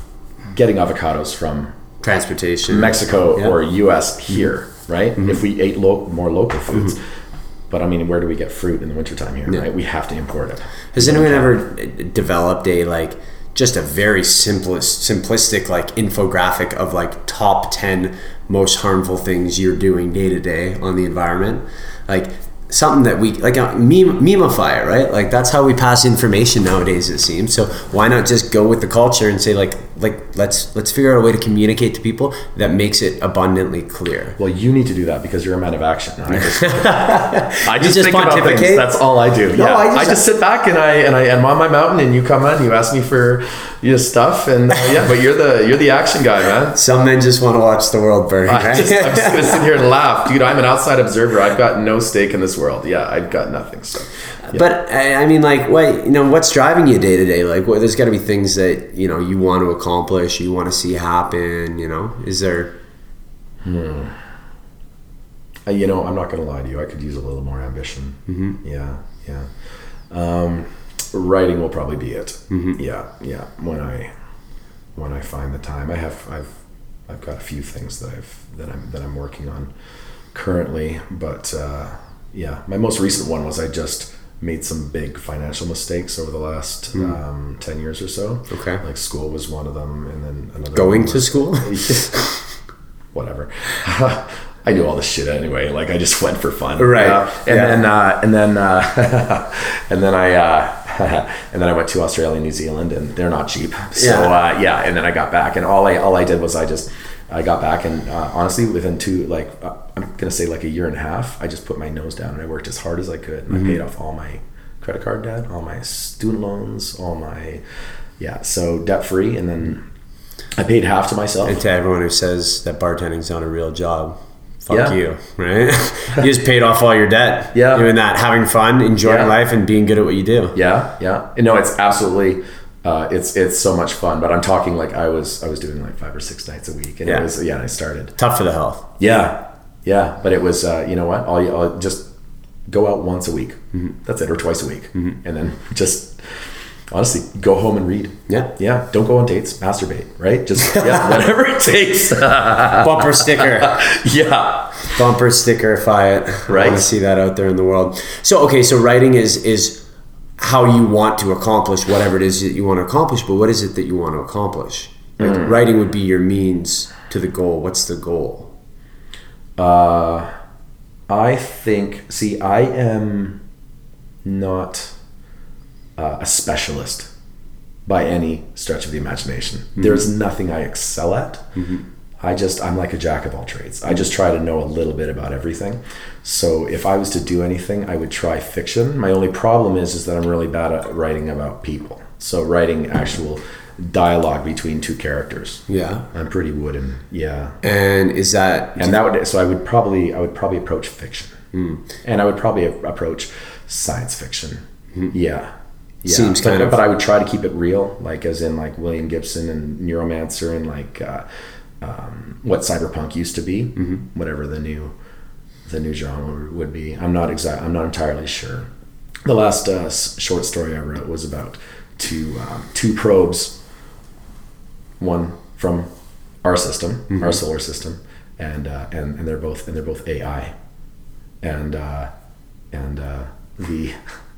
Getting avocados from transportation, Mexico Yeah. or U.S. here, mm-hmm. right? Mm-hmm. If we ate lo- more local foods, mm-hmm. but I mean, where do we get fruit in the wintertime here? Yeah. Right? We have to import it. Has anyone ever developed a like just a very simplest simplistic like infographic of like top 10 most harmful things you're doing day to day on the environment? Like something that we like a meme memeify it, right? Like that's how we pass information nowadays it seems. So why not just go with the culture and say like like let's let's figure out a way to communicate to people that makes it abundantly clear. Well, you need to do that because you're a man of action. *laughs* I just, I just, just think about things. That's all I do. yeah, I I just- just, sit back and I and I am on my mountain, and you come on, you ask me for your stuff, and uh, yeah, but you're the you're the action guy, man. Some men just want to watch the world burn, I right? just, I'm just gonna sit here and laugh, dude. I'm an outside observer. I've got no stake in this world. Yeah, I've got nothing. So, yeah. But I I mean, like, what you know, what's driving you day to day? Like, what, there's got to be things that you know you want to accomplish, you want to see happen. You know, is there? Uh, you know, I'm not gonna lie to you. I could use a little more ambition. Mm-hmm. Yeah, yeah. Um, writing will probably be it. Mm-hmm. Yeah, yeah. When I when I find the time, I have I've I've got a few things that I've that I'm that I'm working on currently. But uh, yeah, my most recent one was I just made some big financial mistakes over the last um, ten years or so. Mm. Okay. like school was one of them, and then another Going to school? *laughs* whatever. *laughs* I do all this shit anyway. Like I just went for fun, Right. Uh, and Yeah. then uh, and then uh, *laughs* and then I uh, *laughs* and then I went to Australia, New Zealand, and they're not cheap. So Yeah. uh, yeah, and then I got back, and all I all I did was I just I got back, and uh, honestly, within two like uh, I'm gonna say like a year and a half, I just put my nose down and I worked as hard as I could, and Mm-hmm. I paid off all my credit card debt, all my student loans, all my yeah, so debt free, and then I paid half to myself. And to everyone who says that bartending's not a real job, fuck Yeah. you, right? *laughs* you just paid off all your debt. Yeah. doing that, having fun, enjoying Yeah. life, and being good at what you do. Yeah, yeah. No, it's absolutely. Uh, it's it's so much fun, but I'm talking like I was I was doing like five or six nights a week, and Yeah. it was yeah. And I started. Tough for the health. Yeah, yeah. But it was uh, you know what? I'll, I'll just go out once a week. Mm-hmm. That's it, or twice a week, and then just honestly go home and read. Yeah. yeah. Don't go on dates. Masturbate. Right. Just *laughs* yeah, whatever it takes. *laughs* Bumper sticker. yeah. bumper stickerify it. I Right. want to see that out there in the world. So okay, so writing is is how you want to accomplish whatever it is that you want to accomplish. But what is it that you want to accomplish? Like Mm. writing would be your means to the goal. What's the goal? Uh, I think. See, I am not uh, a specialist by any stretch of the imagination. There's mm-hmm. nothing I excel at. Mm-hmm. I just I'm like a jack of all trades. I just try to know a little bit about everything. So if I was to do anything, I would try fiction. My only problem is is that I'm really bad at writing about people. So writing actual dialogue between two characters. Yeah. I'm pretty wooden. Yeah And is that and that would so I would probably I would probably approach fiction, hmm. and I would probably approach science fiction. Hmm. Yeah, yeah. Seems but, kind of- but I would try to keep it real, like as in like William Gibson and Neuromancer and like uh, um, what cyberpunk used to be, whatever the new the new genre would be. I'm not exact. I'm not entirely sure. The last uh, short story I wrote was about two um, two probes, one from our system, our solar system, and uh, and and they're both and they're both AI, and uh, and uh, the *laughs*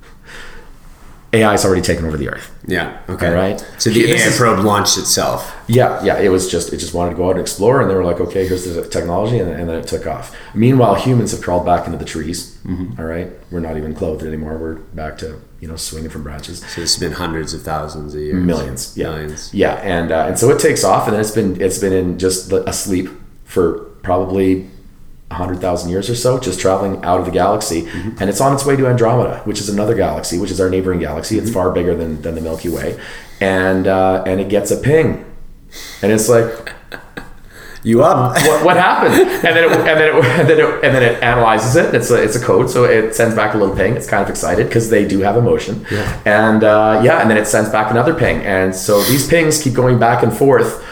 AI has already taken over the Earth. Yeah. Okay. All right. So the This AI is- probe launched itself. Yeah, yeah. It was just it just wanted to go out and explore, and they were like, okay, here's the technology, and, and then it took off. Meanwhile, humans have crawled back into the trees. Mm-hmm. all right, we're not even clothed anymore. We're back to you know swinging from branches. So it's been hundreds of thousands of years. Millions, yeah, Millions. yeah, and uh, and so it takes off, and then it's been it's been in just the- asleep for probably hundred thousand years or so, just traveling out of the galaxy, Mm-hmm. and it's on its way to Andromeda, which is another galaxy, which is our neighboring galaxy. Mm-hmm. It's far bigger than than the Milky Way, and uh, and it gets a ping, and it's like. *laughs* You up? *laughs* what, what happened? And then it, and then it, *laughs* and then it, and then it analyzes it. It's a, it's a code, so it sends back a little ping. It's kind of excited because they do have emotion. Yeah. And uh, yeah, and then it sends back another ping. And so these pings keep going back and forth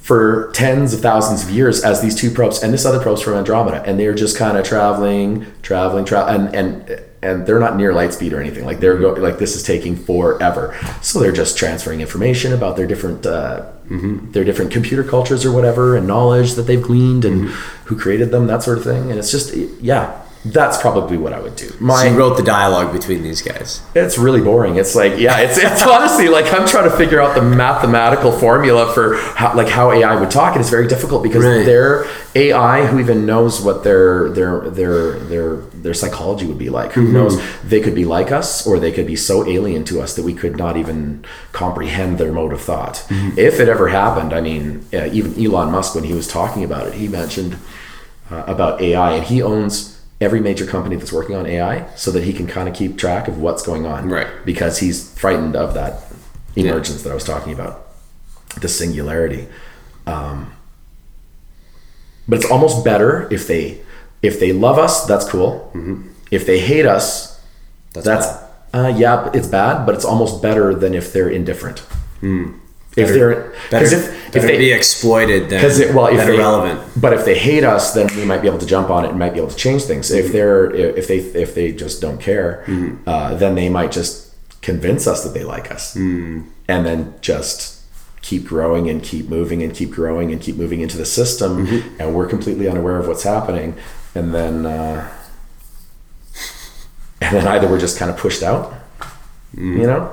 for tens of thousands of years as these two probes and this other probe's from Andromeda, and they're just kind of traveling, traveling, traveling, and and and they're not near light speed or anything. Like they're go- like this is taking forever. So they're just transferring information about their different uh, their different computer cultures or whatever, and knowledge that they've gleaned and who created them, that sort of thing. And it's just yeah. That's probably what I would do. My So you wrote the dialogue between these guys. it's really boring. It's like, yeah, it's, it's *laughs* honestly like I'm trying to figure out the mathematical formula for how, like how AI would talk, and it's very difficult because Right. their AI, who even knows what their their their their their psychology would be like? Who Mm-hmm. knows? They could be like us, or they could be so alien to us that we could not even comprehend their mode of thought. Mm-hmm. If it ever happened, I mean, uh, even Elon Musk, when he was talking about it, he mentioned uh, about AI, and he owns every major company that's working on AI, so that he can kind of keep track of what's going on. Right. Because he's frightened of that emergence that I was talking about, the singularity. Um, but it's almost better if they if they love us, that's cool. If they hate us, That's, that's uh, yeah, it's bad, but it's almost better than if they're indifferent. If they're better, because if, if they be exploited then because well, if than they, irrelevant. But if they hate us, then we might be able to jump on it and might be able to change things. Mm-hmm. If they're if they if they just don't care, uh, then they might just convince us that they like us, Mm. and then just keep growing and keep moving and keep growing and keep moving into the system, Mm-hmm. and we're completely unaware of what's happening, and then uh, and then either we're just kind of pushed out, Mm-hmm. you know.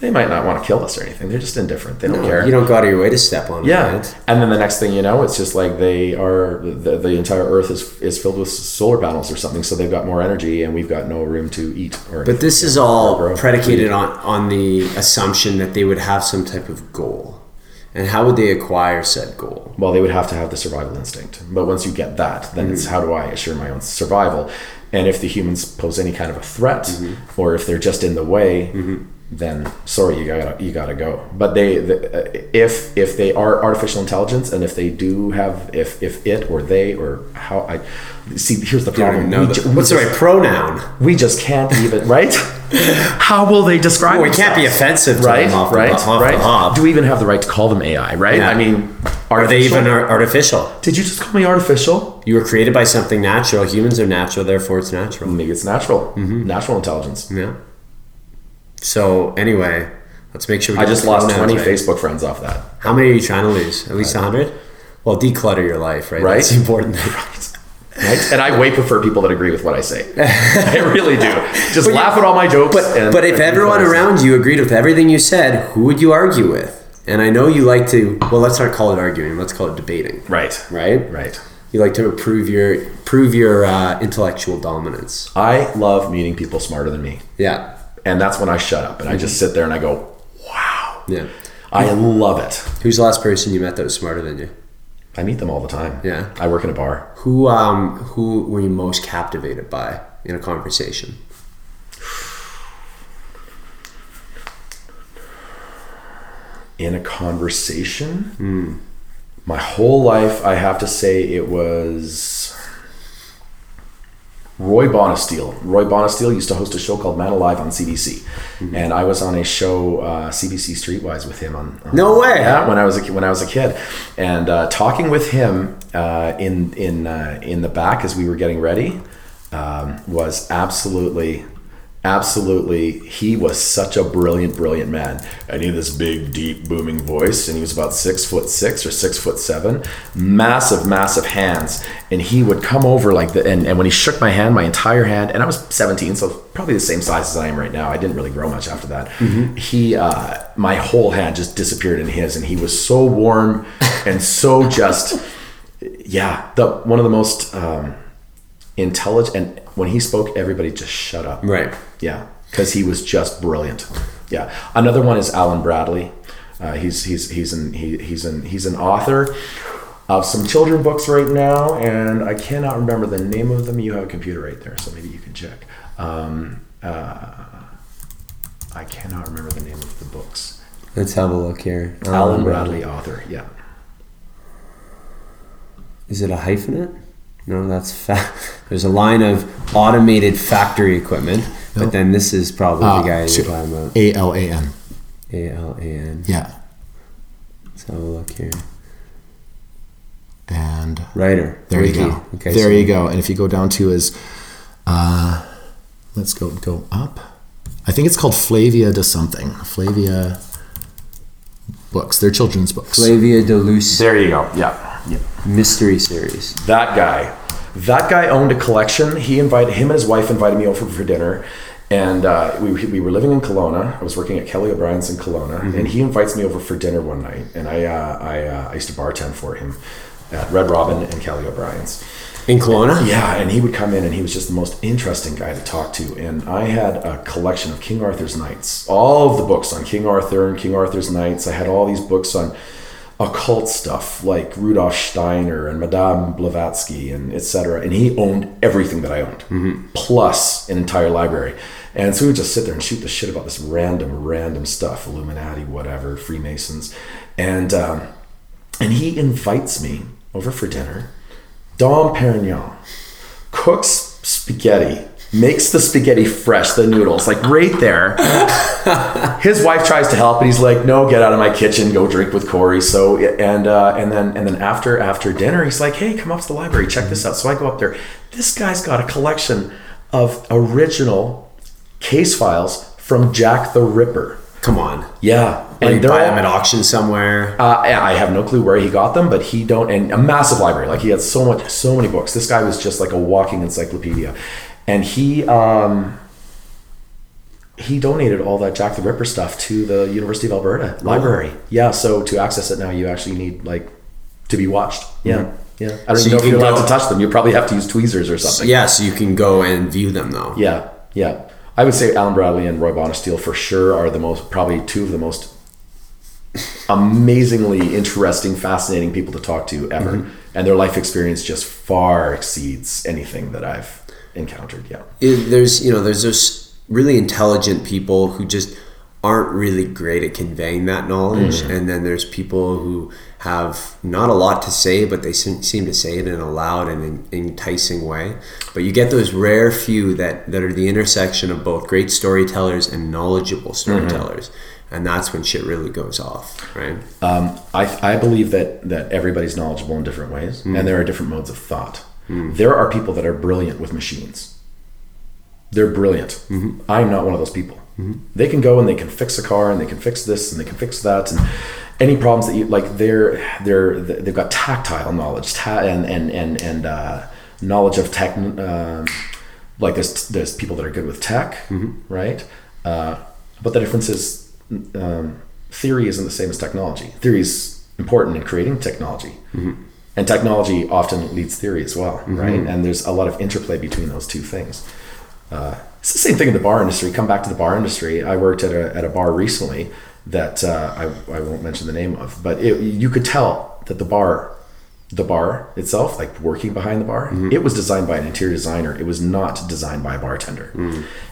They might not want to kill us or anything. They're just indifferent. They don't care. You don't go out of your way to step on it. Yeah, right? and then the next thing you know, it's just like they are the, the entire Earth is is filled with solar panels or something, so they've got more energy, and we've got no room to eat. Or But this is all predicated on, on the assumption that they would have some type of goal. And how would they acquire said goal? Well, they would have to have the survival instinct. But once you get that, then it's mm. how do I assure my own survival? And if the humans pose any kind of a threat, mm-hmm. or if they're just in the way, mm-hmm. Then sorry, you gotta you gotta go. But they, the, uh, if if they are artificial intelligence, and if they do have, if if it or they or how I see, here's the problem. know ju- what's the right pronoun? we just can't even right *laughs* how will they describe Well, we can't be offensive to right them off the- right off right hop. do we even have the right to call them ai right Yeah. i mean Are they even artificial? did you just call me artificial You were created by something natural. Humans are natural, therefore it's natural. maybe it's natural Mm-hmm. natural intelligence Yeah. So anyway, let's make sure we i just lost 20 right. facebook friends off that How many are you trying to lose? At least hundred. Well, declutter your life, right? Right. That's important. *laughs* thing. right and i way prefer people that agree with what i say *laughs* i really do just laugh at all my jokes and But if everyone what I say. around you agreed with everything you said, who would you argue with? And I know you like to. Well, let's not call it arguing. Let's call it debating. right Right. right You like to prove your prove your uh, intellectual dominance. i love meeting people smarter than me Yeah. And that's when i shut up and i just sit there and i go wow Yeah. i love it Who's the last person you met that was smarter than you? I meet them all the time. Yeah. I work in a bar. Who um who were you most captivated by in a conversation? In a conversation, my whole life, I have to say it was Roy Bonisteel. Roy Bonisteel used to host a show called Man Alive on CBC, and I was on a show uh, CBC Streetwise with him on. on- No way. Yeah, when I was a when I was a kid, and uh, talking with him uh, in in uh, in the back as we were getting ready um, was absolutely absolutely. He was such a brilliant brilliant man. And he had this big deep booming voice and he was about six foot six or six foot seven. Massive massive hands. And he would come over like the and, and when he shook my hand my entire hand and i was 17 so probably the same size as i am right now. I didn't really grow much after that. He uh, my whole hand just disappeared in his and he was so warm *laughs* and so just yeah the one of the most um, intelligent and when he spoke everybody just shut up Right. yeah, because he was just brilliant. Yeah. Another one is Alan Bradley. Uh, he's he's he's an he, he's an he's an author of some children books right now, and I cannot remember the name of them. You have a computer right there, so maybe you can check. Um, uh, I cannot remember the name of the books. Let's have a look here. Alan Um, Bradley, author. Yeah. Is it a hyphenate? No, that's fa- *laughs* there's a line of automated factory equipment, but then this is probably Uh, the guy so- you're talking about. A L A N. A L A N. Yeah. Let's have a look here. And Writer. There you go. Okay, there so- you go. And if you go down to his, uh, let's go go up. I think it's called Flavia to something. Flavia books. They're children's books. Flavia de Luce There you go. Yeah. Yeah. mystery series. That guy. That guy owned a collection. He invited him and his wife invited me over for dinner. And uh, we, we were living in Kelowna. I was working at Kelly O'Brien's in Kelowna, and he invites me over for dinner one night. And I uh, I, uh, I used to bartend for him at Red Robin and Kelly O'Brien's. In Kelowna? Yeah, and he would come in and he was just the most interesting guy to talk to. And I had a collection of King Arthur's Knights, all of the books on King Arthur and King Arthur's Knights. I had all these books on occult stuff like Rudolf Steiner and Madame Blavatsky and etc. And he owned everything that I owned, plus an entire library. And so we would just sit there and shoot the shit about this random, random stuff, Illuminati, whatever, Freemasons, and um, and he invites me over for dinner. Dom Perignon cooks spaghetti, makes the spaghetti fresh, the noodles, like right there. *laughs* His wife tries to help, and he's like, "No, get out of my kitchen, go drink with Corey." So, and uh, and then and then after after dinner, he's like, "Hey, come up to the library, check this out." So I go up there. This guy's got a collection of original case files from Jack the Ripper. Come on. Yeah, Like they're buy them at auction somewhere. uh, I have no clue where he got them, but he don't. And a massive library, like he had so much, so many books. This guy was just like a walking encyclopedia, and he um, he donated all that Jack the Ripper stuff to the University of Alberta library. Yeah, so to access it now, you actually need like to be watched. Yeah, yeah. I don't So know you if you're allowed to touch them. You probably have to use tweezers or something. yeah, so you can go and view them though. Yeah, yeah. I would say Alan Bradley and Roy Bonisteel for sure are the most, probably two of the most amazingly interesting, fascinating people to talk to ever. And their life experience just far exceeds anything that I've encountered. Yeah. it- there's you know there's those really intelligent people who just aren't really great at conveying that knowledge. Mm-hmm. And then there's people who have not a lot to say but they seem, seem to say it in a loud and en- enticing way. But you get those rare few that that are the intersection of both great storytellers and knowledgeable mm-hmm. storytellers. And that's when shit really goes off right? Um, I, I believe that, that everybody's knowledgeable in different ways. Mm-hmm. And there are different modes of thought. There are people that are brilliant with machines. They're brilliant. I'm not one of those people. They can go and they can fix a car and they can fix this and they can fix that and any problems that you like. They're they're they've got tactile knowledge ta- and and and and uh, knowledge of tech. Um, like there's there's people that are good with tech, right? Uh, but the difference is um, theory isn't the same as technology. Theory is important in creating technology. And technology often leads theory as well, right? And there's a lot of interplay between those two things. Uh, it's the same thing in the bar industry. Come back to the bar industry. I worked at a, at a bar recently that uh, I, I won't mention the name of, but it, you could tell that the bar, the bar itself, like working behind the bar, it was designed by an interior designer. It was not designed by a bartender.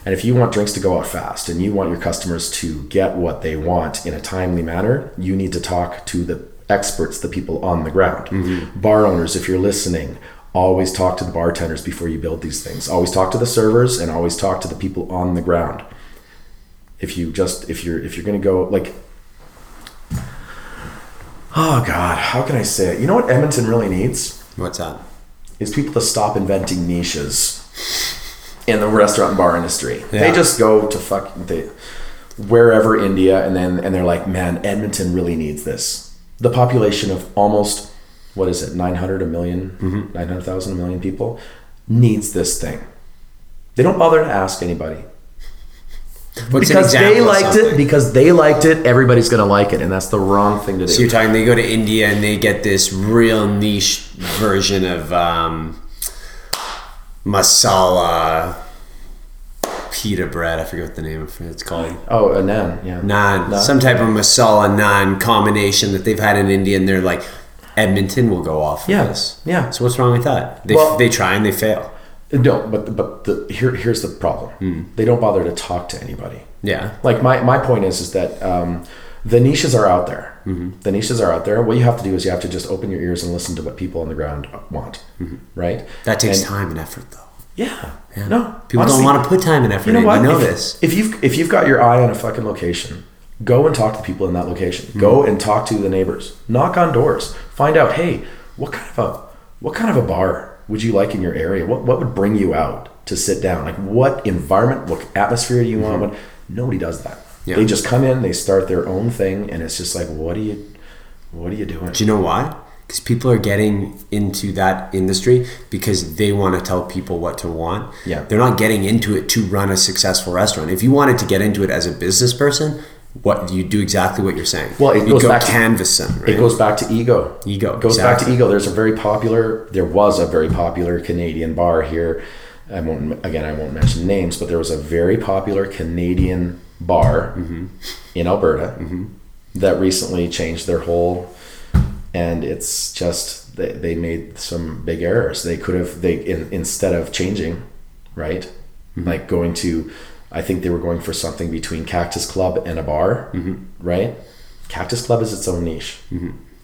And if you want drinks to go out fast and you want your customers to get what they want in a timely manner, you need to talk to the experts, the people on the ground. Mm-hmm. Bar owners, if you're listening, always talk to the bartenders before you build these things. Always talk to the servers and always talk to the people on the ground. If you just if you're if you're gonna go like Oh God, how can I say it? You know what Edmonton really needs? what's that Is people to stop inventing niches. in the restaurant and bar industry. Yeah. They just go to fuck they wherever India and then and they're like, man, Edmonton really needs this. The population of almost what is it, 900 a 1000000 Mm-hmm. 900,000 a million people needs this thing. They don't bother to ask anybody. What's an because they liked it, because they liked it, everybody's gonna like it, and that's the wrong thing to do. So you're talking they go to India and they get this real niche version of um, masala pita bread. I forget what the name of it. It's called. oh, a nan, yeah. Naan, Naan. some type of masala naan combination that they've had in India, and they're like, Edmonton will go off. Yes. Yeah, yeah. So what's wrong with that? They, Well- they try and they fail. No, but but the here here's the problem. Hmm. They don't bother to talk to anybody. Yeah. Like my my point is is that um, the niches are out there. Mm-hmm. The niches are out there. What you have to do is you have to just open your ears and listen to what people on the ground want, right? Mm-hmm. That takes And- time and effort, though. Yeah. No. People honestly, don't want to put time and effort You know in. what? You know if, this. If you've if you've got your eye on a fucking location, go and talk to people in that location. Mm-hmm. Go and talk to the neighbors. Knock on doors. Find out, hey, what kind of a what kind of a bar would you like in your area? What what would bring you out to sit down? Like what environment, what atmosphere do you want? What nobody does that. Mm-hmm. Yeah. They just come in, they start their own thing, and it's just like, what are you what are you doing? Do you know why? Because people are getting into that industry because they want to tell people what to want. Yeah. They're not getting into it to run a successful restaurant. If you wanted to get into it as a business person, what you do exactly what you're saying. Well, it you goes go back to- canvas them. Right? It goes back to ego. Ego, It goes back to ego. There's a very popular. There was a very popular Canadian bar here. I won't. Again, I won't mention names, but there was a very popular Canadian bar Mm-hmm. in Alberta that recently changed their whole. And it's just they, they made some big errors. They could have they in, instead of changing, right? Mm-hmm. Like going to, I think they were going for something between Cactus Club and a bar, Mm-hmm. right? Cactus Club is its own niche.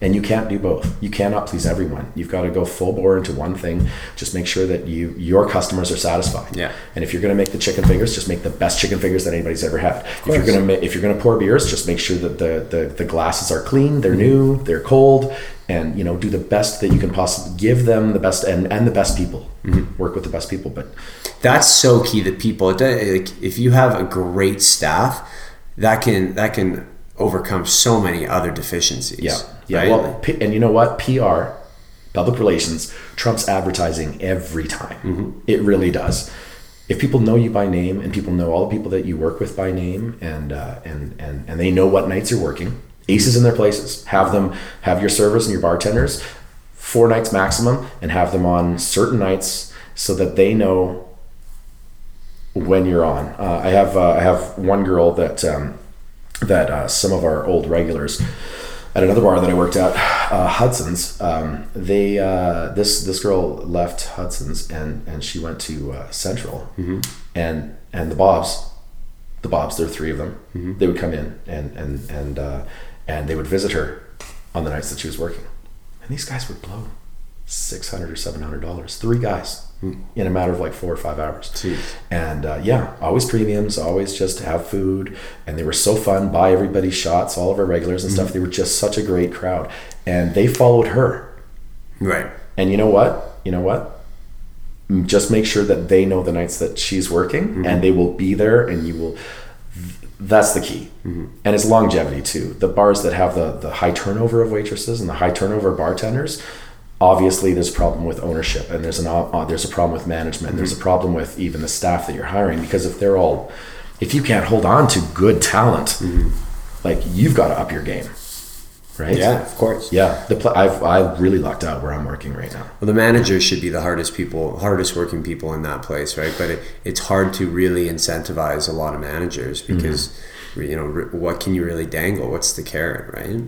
And you can't do both. You cannot please everyone. You've got to go full bore into one thing. Just make sure that you your customers are satisfied. Yeah. And if you're going to make the chicken fingers, just make the best chicken fingers that anybody's ever had. If you're going to ma- if you're going to pour beers, just make sure that the, the the glasses are clean, they're mm-hmm. new, they're cold, and you know do the best that you can possibly give them the best and and the best people. Mm-hmm. Work with the best people, but That's so key. The people. Like, if you have a great staff, that can that can overcome so many other deficiencies. Yeah, yeah. right? Well, P- and you know what? PR, public relations, trumps advertising every time. Mm-hmm. It really does. If people know you by name and people know all the people that you work with by name, and uh, and and and they know what nights you're working, aces in their places. Have them have your servers and your bartenders four nights maximum, and have them on certain nights so that they know when you're on. Uh, I have uh, I have one girl that um, that uh, some of our old regulars at another bar that I worked at, uh, Hudson's. Um, they uh, this this girl left Hudson's and and she went to uh, Central, and and the Bobs, the Bobs, there are three of them. They would come in and and and uh, and they would visit her on the nights that she was working, and these guys would blow six hundred or seven hundred dollars. Three guys in a matter of like four or five hours. Jeez. And uh, yeah, always premiums, always just have food, and they were so fun. Buy everybody shots, all of our regulars and stuff. They were just such a great crowd, and they followed her. right. And you know what? You know what? Mm, Just make sure that they know the nights that she's working, and they will be there, and you will. That's the key, and it's longevity too. The bars that have the the high turnover of waitresses and the high turnover of bartenders, obviously there's a problem with ownership, and there's an uh, there's a problem with management. There's a problem with even the staff that you're hiring because if they're all, if you can't hold on to good talent, like you've got to up your game, right? Yeah, of course. yeah. The pl- I've I really lucked out where I'm working right now. Well, the managers should be the hardest people, hardest working people in that place, right? But it, it's hard to really incentivize a lot of managers because, Mm-hmm. you know, what can you really dangle? What's the carrot, right?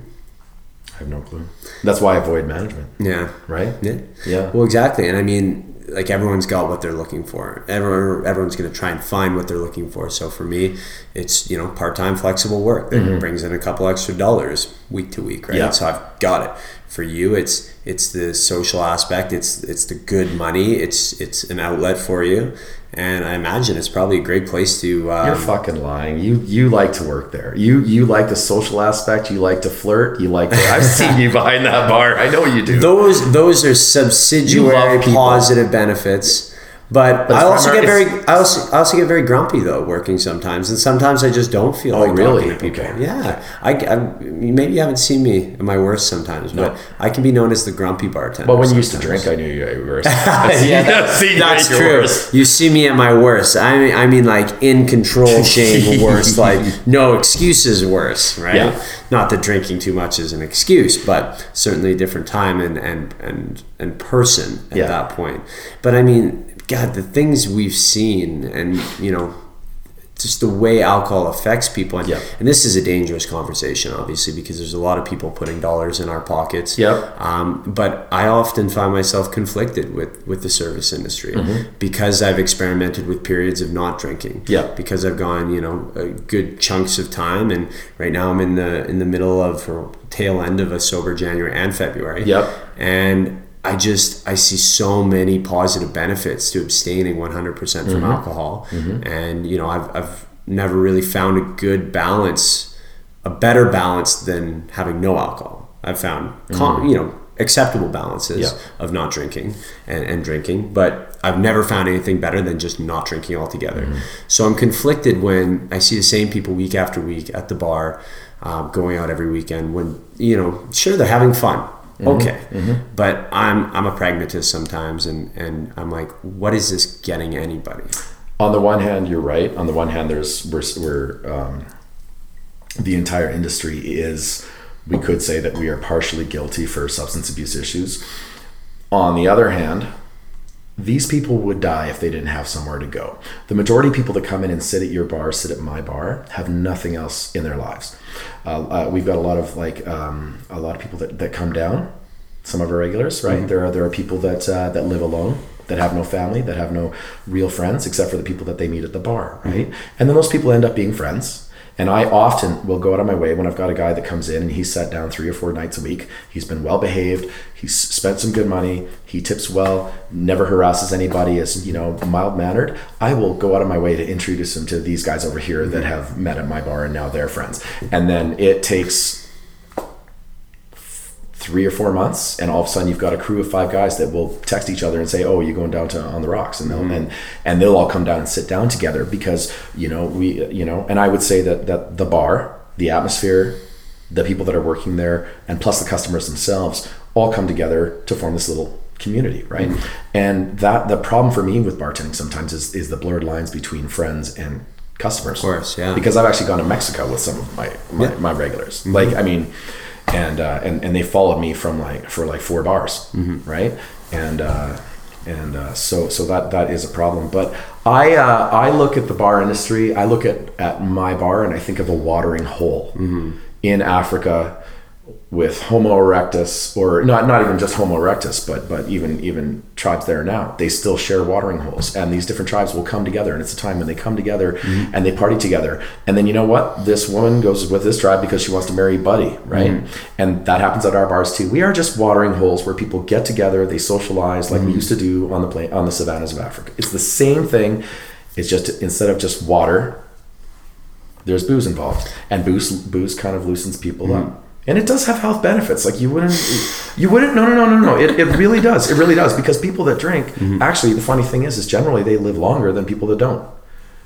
I have no clue. That's why I avoid management, Yeah. right? Yeah. Yeah. Well, exactly. And I mean, like everyone's got what they're looking for. Everyone, everyone's going to try and find what they're looking for. So for me, it's you know part-time flexible work that brings in a couple extra dollars week to week, right? Mm-hmm. Yeah. So I've got it. For you, it's it's the social aspect. It's it's the good money. It's it's an outlet for you, and I imagine it's probably a great place to. Um, You're fucking lying. You you like to work there. You you like the social aspect. You like to flirt. You like. To, I've seen you behind that bar. I know you do. those those are subsidiary positive benefits But, But I also get very, I also, I also get very grumpy though working sometimes, and sometimes I just don't feel Oh, like really? people. Okay. Yeah, I, I, maybe you haven't seen me at my worst sometimes, but No. I can be known as the grumpy bartender. Well, when you used to drink, I knew you were. *laughs* *laughs* yeah, that's, See, that's true. worse. You see me at my worst. I mean, I mean, like in control, *laughs* shame worst. Like no excuses worse, right? Yeah. Not that drinking too much is an excuse, but certainly a different time and and and and person at Yeah. that point. But I mean, God, the things we've seen, and you know. Just the way alcohol affects people, and, Yeah. and this is a dangerous conversation, obviously, because there's a lot of people putting dollars in our pockets. Yep. Um, but I often find myself conflicted with, with the service industry because I've experimented with periods of not drinking. Mm-hmm. Because I've gone, you know, good chunks of time, and right now I'm in the in the middle of or tail end of a sober January and February. Yep. And I just I see so many positive benefits to abstaining 100% Mm-hmm. from alcohol, and you know I've I've never really found a good balance, a better balance than having no alcohol. I've found com- you know acceptable balances Mm-hmm. Yeah. of not drinking and, and drinking, but I've never found anything better than just not drinking altogether. Mm-hmm. So I'm conflicted when I see the same people week after week at the bar, um, going out every weekend. When you know, sure they're having fun, Mm-hmm. okay, but I'm I'm a pragmatist sometimes, and and I'm like, what is this getting anybody? on the one hand, you're right. On the one hand, there's we're, we're um, the entire industry is we could say that we are partially guilty for substance abuse issues. On the other hand, these people would die if they didn't have somewhere to go. The majority of people that come in and sit at your bar, sit at my bar, have nothing else in their lives. Uh, uh, we've got a lot of like um, a lot of people that, that come down. Some of our regulars, right? There are there are people that uh, that live alone, that have no family, that have no real friends, except for the people that they meet at the bar, right? And then those people end up being friends. And I often will go out of my way when I've got a guy that comes in and he's sat down three or four nights a week. He's been well behaved. He's spent some good money. He tips well. Never harasses anybody. Is you know mild mannered. I will go out of my way to introduce him to these guys over here that mm-hmm. have met at my bar and now they're friends. And then it takes three or four months, and all of a sudden you've got a crew of five guys that will text each other and say, "Oh, you're going down to on the rocks," and they'll and and they'll all come down and sit down together because you know we you know, and I would say that that the bar, the atmosphere, the people that are working there, and plus the customers themselves all come together to form this little community, right? And that the problem for me with bartending sometimes is is the blurred lines between friends and customers. Of course, yeah. Because I've actually gone to Mexico with some of my my, my regulars. Mm-hmm. Like I mean, and uh, and and they followed me from like for like four bars, Mm-hmm. right? And uh, and uh, so so that that is a problem. But I uh, I look at the bar industry. I look at at my bar and I think of a watering hole Mm-hmm. in Africa with Homo erectus, or not not even just Homo erectus, but but even even tribes there now, they still share watering holes, and these different tribes will come together, and it's a time when they come together mm-hmm. and they party together, and then you know what? This woman goes with this tribe because she wants to marry Buddy, right? Mm-hmm. And that happens at our bars too. We are just watering holes where people get together, they socialize like we mm-hmm. used to do on the plane on the savannas of Africa. It's the same thing. It's just instead of just water, there's booze involved, and booze booze kind of loosens people up. And it does have health benefits. Like you wouldn't, you wouldn't. No, no, no, no, no. It, it really does. It really does because people that drink, mm-hmm. actually, the funny thing is, is generally they live longer than people that don't.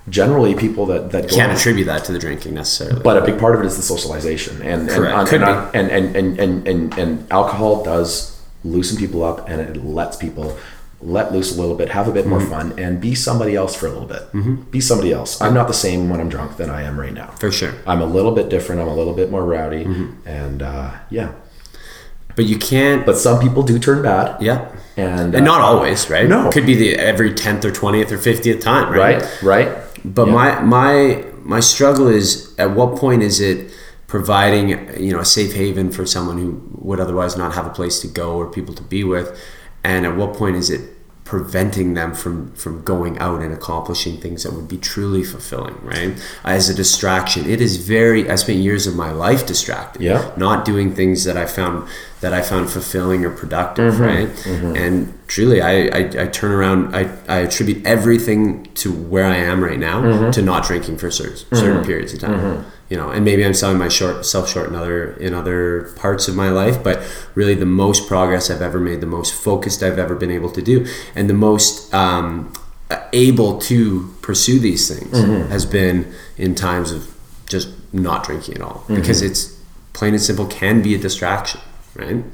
Generally, people that that Can't attribute that to the drinking necessarily. but a big part of it is the socialization and Correct. and, and, and, and, and, and, and, and alcohol does loosen people up and it lets people let loose a little bit have a bit more fun and be somebody else for a little bit be somebody else i'm not the same when i'm drunk than i am right now For sure. i'm a little bit different i'm a little bit more rowdy and uh, yeah But you can't. but some people do turn bad yeah. and, And uh, not always, right? No. it Could be the every tenth or twentieth or fiftieth time, right? right right But Yeah. my my my struggle is at what point is it providing you know a safe haven for someone who would otherwise not have a place to go or people to be with, and at what point is it preventing them from from going out and accomplishing things that would be truly fulfilling right? As a distraction. It is very i spent years of my life distracted. Yeah. not doing things that i found that i found fulfilling or productive Mm-hmm. right? And truly I, I i turn around i i attribute everything to where i am right now Mm-hmm. to not drinking for certain, certain periods of time. You know and maybe i'm selling my short self short in other in other parts of my life but really the most progress i've ever made the most focused i've ever been able to do and the most um able to pursue these things has been in times of just not drinking at all. Because it's plain and simple can be a distraction, right?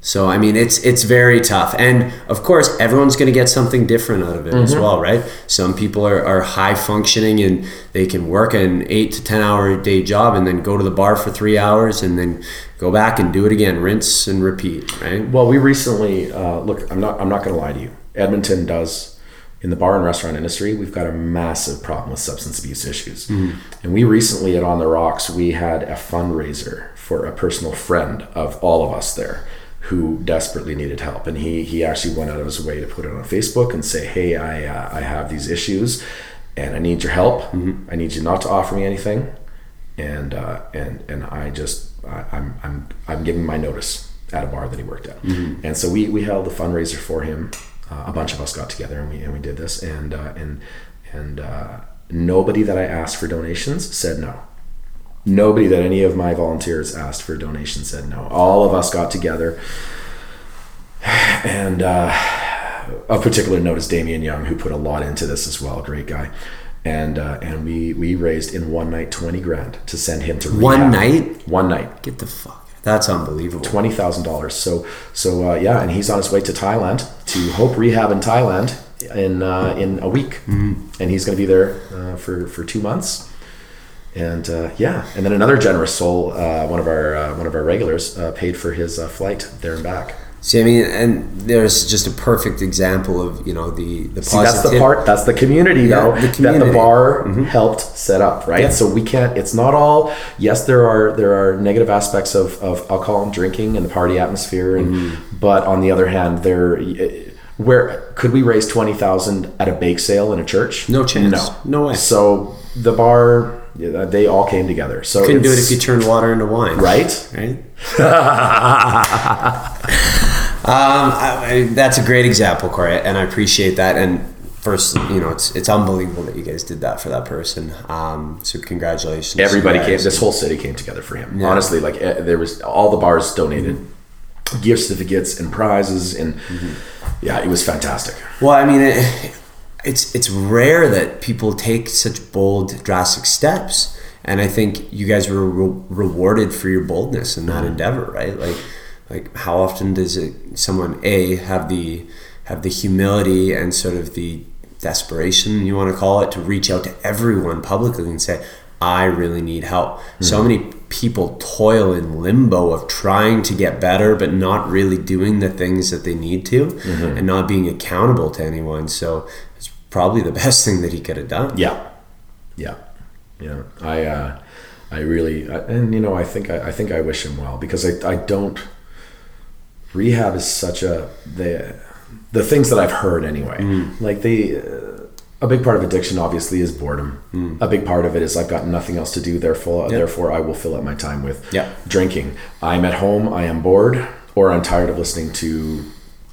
So I mean, it's it's very tough, and of course, everyone's going to get something different out of it as well, right? Some people are, are high functioning and they can work an eight to ten hour a day job and then go to the bar for three hours and then go back and do it again, rinse and repeat, right? Well, we recently uh, look. I'm not. I'm not going to lie to you. Edmonton does in the bar and restaurant industry. We've got a massive problem with substance abuse issues, and we recently at On the Rocks we had a fundraiser for a personal friend of all of us there who desperately needed help, and he he actually went out of his way to put it on Facebook and say, "Hey, I uh, I have these issues, and I need your help. I need you not to offer me anything." and uh, and and I just I, I'm I'm I'm giving my notice at a bar that he worked at, and so we we held a fundraiser for him. Uh, a bunch of us got together and we and we did this, and uh, and and uh, nobody that I asked for donations said no. Nobody that any of my volunteers asked for donations said no. All of us got together, and uh, of particular note is Damien Young, who put a lot into this as well. Great guy. And uh, and we we raised in one night twenty grand to send him to One rehab. night? One night, Get the fuck. That's unbelievable. twenty thousand dollars. So so uh, yeah, and he's on his way to Thailand to Hope Rehab in Thailand in uh, in a week, and he's going to be there uh, for for two months. And uh, yeah, and then another generous soul, uh, one of our uh, one of our regulars, uh, paid for his uh, flight there and back. See, I mean, and there's just a perfect example of you know the the See, that's the part. That's the community, Yeah, though, the community. that the community. Mm-hmm. bar helped set up, right? Yeah. So we can't. It's not all. Yes, there are there are negative aspects of, of alcohol and drinking and the party atmosphere, and Mm-hmm. but on the other hand, there. Where could we raise twenty thousand at a bake sale in a church? No chance. No, No way. So the bar, they all came together. So You Couldn't do it if you turned water into wine, right. Right. *laughs* um, I, I, that's a great example, Corey, and I appreciate that. And first, you know, it's it's unbelievable that you guys did that for that person. Um, so congratulations. Everybody came. This whole city came together for him. Yeah. Honestly, like eh, there was all the bars donated gift certificates and prizes, and yeah, it was fantastic. Well, I mean, it, it's it's rare that people take such bold, drastic steps, and I think you guys were re- rewarded for your boldness in that mm-hmm. endeavor, right? Like, like how often does it someone a have the have the humility and sort of the desperation you want to call it to reach out to everyone publicly and say, I really need help. So mm-hmm. many people toil in limbo of trying to get better, but not really doing the things that they need to mm-hmm. and not being accountable to anyone. So probably the best thing that he could have done. Yeah, yeah, yeah. I, uh, I really, I- and you know, I think I, I think I wish him well because I, I don't. Rehab is such a the the things that I've heard anyway. Like the uh, a big part of addiction obviously is boredom. A big part of it is I've got nothing else to do. Therefore, therefore I will fill up my time with Yeah. drinking. I'm at home. I am bored, or I'm tired of listening to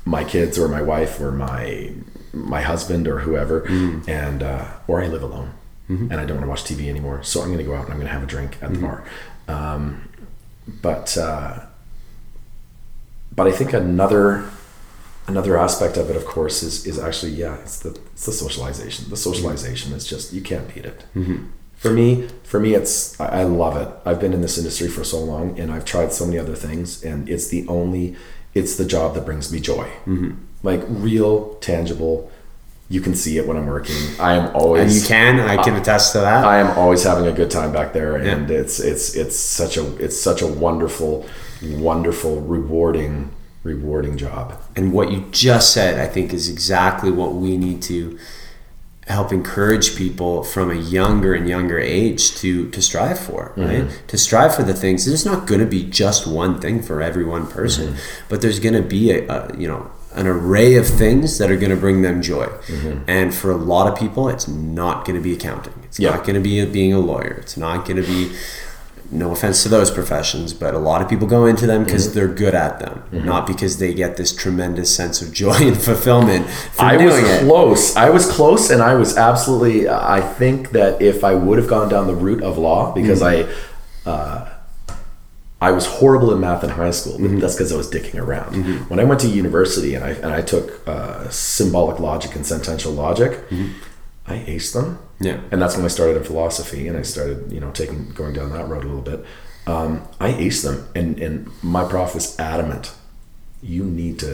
my kids or my wife or my my husband or whoever, and uh, or I live alone and I don't want to watch TV anymore. So I'm going to go out and I'm going to have a drink at the bar. Um, but uh, but I think another another aspect of it, of course, is is actually yeah, it's the it's the socialization. The socialization is just you can't beat it. For me, for me, it's I, I love it. I've been in this industry for so long, and I've tried so many other things, and it's the only it's the job that brings me joy, like real, tangible. You can see it when I'm working. I am always And you can, I can attest to that. I am always having a good time back there, and it's it's it's such a it's such a wonderful, wonderful, rewarding, rewarding job. And what you just said, I think, is exactly what we need to help encourage people from a younger and younger age to to strive for, mm-hmm. right? To strive for the things. There's not going to be just one thing for every one person, mm-hmm. but there's going to be a, a you know an array of things that are going to bring them joy. And for a lot of people, it's not going to be accounting. It's Yeah. not going to be being a lawyer. It's not going to be no offense to those professions, but a lot of people go into them because they're good at them, not because they get this tremendous sense of joy and fulfillment I was it. close. I was close, and I was absolutely. I think that if I would have gone down the route of law, because Mm-hmm. I, uh, I was horrible in math in high school, but that's because I was dicking around. When I went to university and I and I took uh, symbolic logic and sentential logic, I aced them. Yeah. and that's when I started in philosophy, and I started you know taking going down that road a little bit. Um, I aced them, and and my prof was adamant. You need to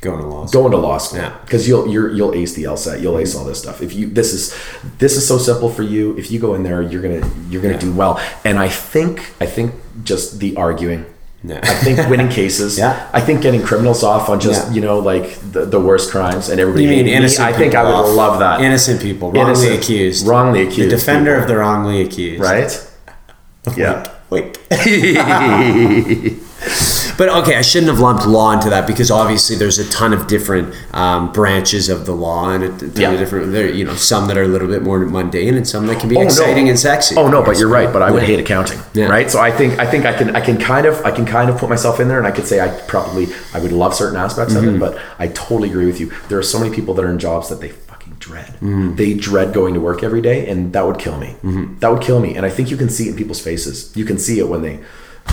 Going to law go into law school Yeah. because you'll you're, you'll ace the LSAT, you'll ace all this stuff. If you this is this is so simple for you. If you go in there, you're gonna you're gonna do well. And I think I think just the arguing. Yeah. I think winning *laughs* cases. Yeah. I think getting criminals off on just Yeah. you know like the, the worst crimes and everybody. You mean hating me, innocent I think I would off. love that. Innocent people, wrongly Innocent, accused. wrongly accused The defender people. of the wrongly accused. right. *laughs* Yeah. Wait. *laughs* But okay, I shouldn't have lumped law into that because obviously there's a ton of different um, branches of the law and a ton Yeah. of different. There, you know, some that are a little bit more mundane and some that can be Oh, no. exciting and sexy. Oh no, of but you're right. But I would Yeah. hate accounting, Yeah. right? So I think I think I can I can kind of I can kind of put myself in there, and I could say I probably I would love certain aspects of Mm-hmm. it. But I totally agree with you. There are so many people that are in jobs that they fucking dread. Mm-hmm. They dread going to work every day, and that would kill me. That would kill me. And I think you can see it in people's faces. You can see it when they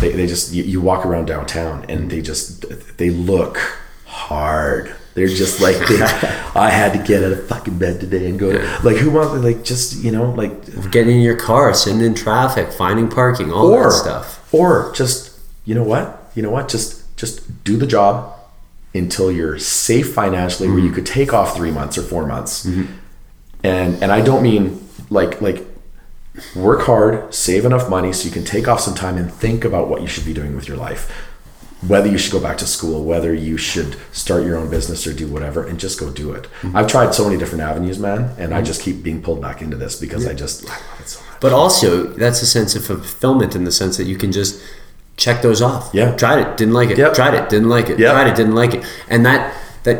they, they just you, you walk around downtown and they just they look hard. They're just like they, *laughs* I had to get out of fucking bed today and go to like who wants like just you know like Getting in your car, sitting in traffic, finding parking, all or that stuff. or just you know what you know what just just do the job until you're safe financially where you Mm-hmm. could take off three months or four months and and i don't mean like like work hard save enough money so you can take off some time and think about what you should be doing with your life whether you should go back to school whether you should start your own business or do whatever and just go do it Mm-hmm. i've tried so many different avenues man and i just keep being pulled back into this because i just I love it so much But also, that's a sense of fulfillment in the sense that you can just check those off. Yeah. Tried it, didn't like it. Yep. Tried it, didn't like it. Yep. Tried it, didn't like it. And that that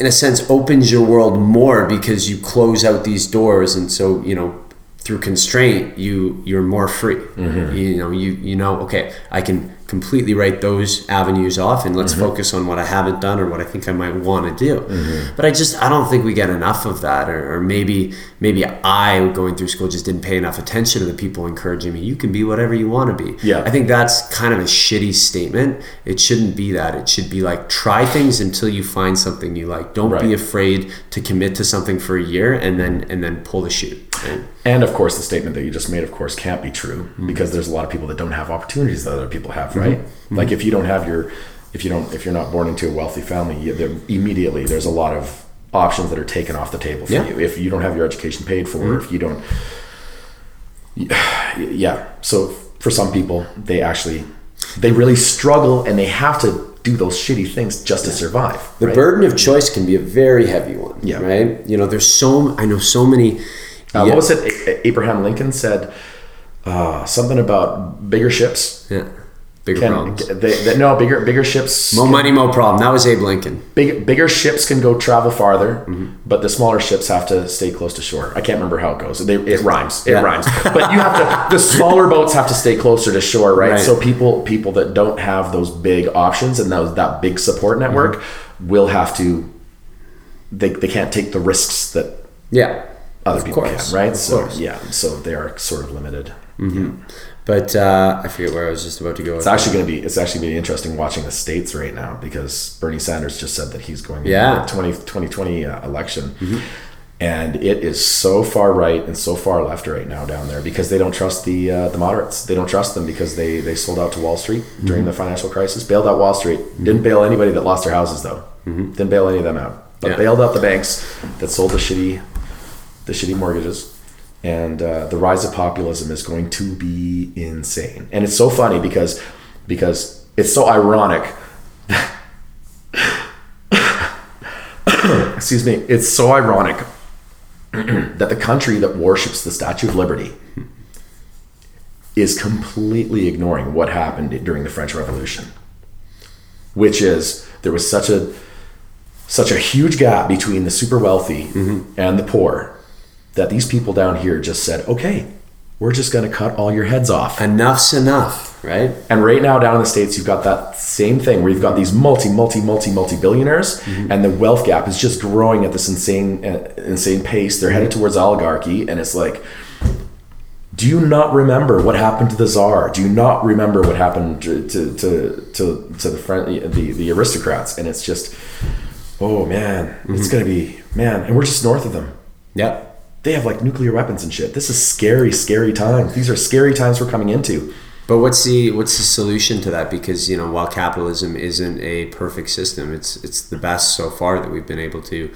in a sense opens your world more because you close out these doors and so, you know, through constraint you you're more free. Mm-hmm. You know, you you know, okay, I can completely write those avenues off and let's Mm-hmm. focus on what I haven't done or what I think I might want to do. Mm-hmm. But I just I don't think we get enough of that or, or maybe maybe I going through school just didn't pay enough attention to the people encouraging me. You can be whatever you want to be. Yeah. I think that's kind of a shitty statement. It shouldn't be that. It should be like try things until you find something you like. Don't be afraid to commit to something for a year and then and then pull the chute. Right? And of course, the statement that you just made, of course, can't be true Mm-hmm. because there's a lot of people that don't have opportunities that other people have, right? Mm-hmm. Like if you don't have your, if you don't, if you're not born into a wealthy family, you, there, immediately there's a lot of options that are taken off the table for Yeah. Mm-hmm. you. If you don't have your education paid for, if you don't, *sighs* yeah. So for some people, they actually, they really struggle and they have to do those shitty things just to survive. The right? burden of choice can be a very heavy one. Yeah. Right? You know, there's so I know so many Uh, yeah, What was it? A- Abraham Lincoln said uh, something about bigger ships. yeah, bigger Can, problems. they, they, no bigger bigger ships? More money, more problem. That was Abe Lincoln. Big, bigger ships can go travel farther, Mm-hmm. but the smaller ships have to stay close to shore. I can't remember how it goes. They, it rhymes. It Yeah. rhymes. But *laughs* you have to. The smaller boats have to stay closer to shore, right? Right. So people people that don't have those big options and those that big support network Mm-hmm. will have to. They, they can't take the risks that Yeah. Other Of people course, can, right? of so course. yeah, so they are sort of limited. But uh, I forget where I was just about to go. It's actually going to be it's actually going to be interesting watching the states right now because Bernie Sanders just said that he's going Yeah. to the 20, 2020 uh, election. And it is so far right and so far left right now down there because they don't trust the uh, the moderates. They don't trust them because they they sold out to Wall Street during the financial crisis, bailed out Wall Street. Didn't bail anybody that lost their houses though. Didn't bail any of them out, but Yeah. bailed out the banks that sold the shitty the shitty mortgages. And uh, the rise of populism is going to be insane. And it's so funny because because it's so ironic. *coughs* Excuse me. It's so ironic *coughs* that the country that worships the Statue of Liberty is completely ignoring what happened during the French Revolution, which is there was such a such a huge gap between the super wealthy and the poor that these people down here just said, "Okay, we're just going to cut all your heads off." Enough's enough, right? And right now, down in the states, you've got that same thing where you've got these multi, multi, multi, multi billionaires, and the wealth gap is just growing at this insane, uh, insane pace. They're headed towards oligarchy, and it's like do you not remember what happened to the czar? Do you not remember what happened to to to to, to the friend the the aristocrats? And it's just, oh man, Mm-hmm. it's gonna be man, and we're just north of them. Yep. They have like nuclear weapons and shit. This is scary, scary times. These are scary times we're coming into. But what's the what's the solution to that? Because you know, while capitalism isn't a perfect system, it's it's the best so far that we've been able to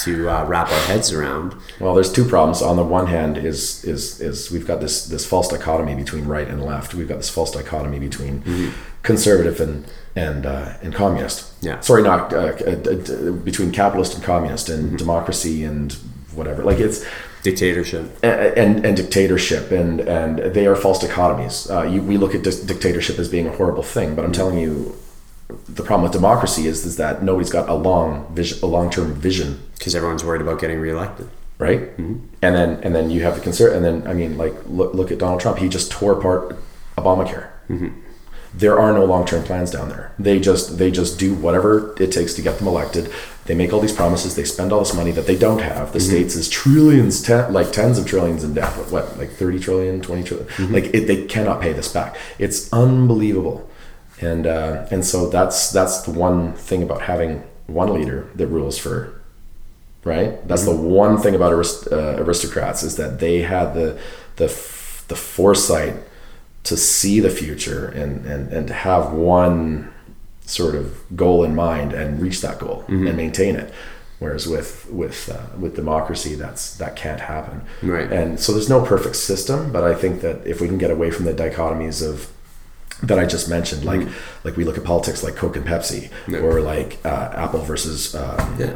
to uh, wrap our heads around. Well, there's two problems. On the one hand, is is is we've got this this false dichotomy between right and left. We've got this false dichotomy between conservative and and uh, and communist. Yeah. Sorry, not uh, uh, between capitalist and communist and democracy and whatever. Like it's Dictatorship. and and dictatorship and and they are false dichotomies. Uh, you, we look at dis- dictatorship as being a horrible thing, but I'm telling you, the problem with democracy is is that nobody's got a long vision, a long term vision Because everyone's worried about getting reelected. right? And then and then you have the concern, and then I mean, like look look at Donald Trump. He just tore apart Obamacare. There are no long term plans down there. They just they just do whatever it takes to get them elected. They make all these promises. They spend all this money that they don't have. The states is trillions, ten, like tens of trillions in debt. What, what like 30 trillion, 20 trillion? Like it, they cannot pay this back. It's unbelievable. And uh, and so that's that's the one thing about having one leader that rules for right? That's the one thing about arist- uh, aristocrats is that they had the the f- the foresight to see the future and and and to have one sort of goal in mind and reach that goal and maintain it. Whereas with with uh, with democracy, that's that can't happen. Right. And so there's no perfect system, but I think that if we can get away from the dichotomies of that I just mentioned, like like we look at politics like Coke and Pepsi, Yeah. or like uh, Apple versus um, Yeah.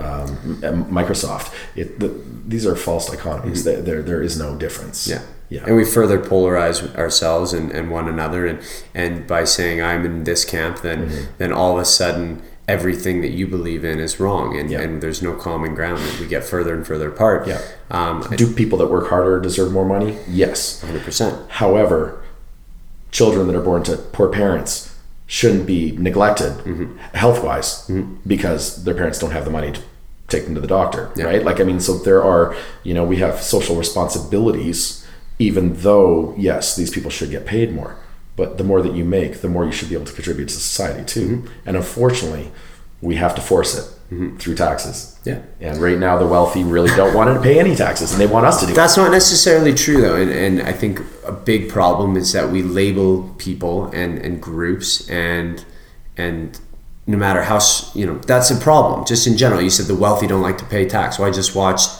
um, Microsoft. It, the, these are false dichotomies. There, there there is no difference. Yeah. Yeah. And we further polarize ourselves and, and one another and, and by saying I'm in this camp then Mm-hmm. then all of a sudden everything that you believe in is wrong and, Yeah. and there's no common ground and we get further and further apart. Yeah. Um Do people that work harder deserve more money? Yes. hundred percent. However, children that are born to poor parents shouldn't be neglected Mm-hmm. health wise because their parents don't have the money to take them to the doctor, Yeah. right? Like, I mean, so there are, you know, we have social responsibilities, even though, yes, these people should get paid more. But the more that you make, the more you should be able to contribute to society too. Mm-hmm. And unfortunately, we have to force it through taxes. Yeah. And right now, the wealthy really don't want to pay any taxes, and they want us to do it. That's not necessarily true though, and, and I think a big problem is that we label people and, and groups and and no matter how you know that's a problem. Just in general, you said the wealthy don't like to pay tax. Well, I just watched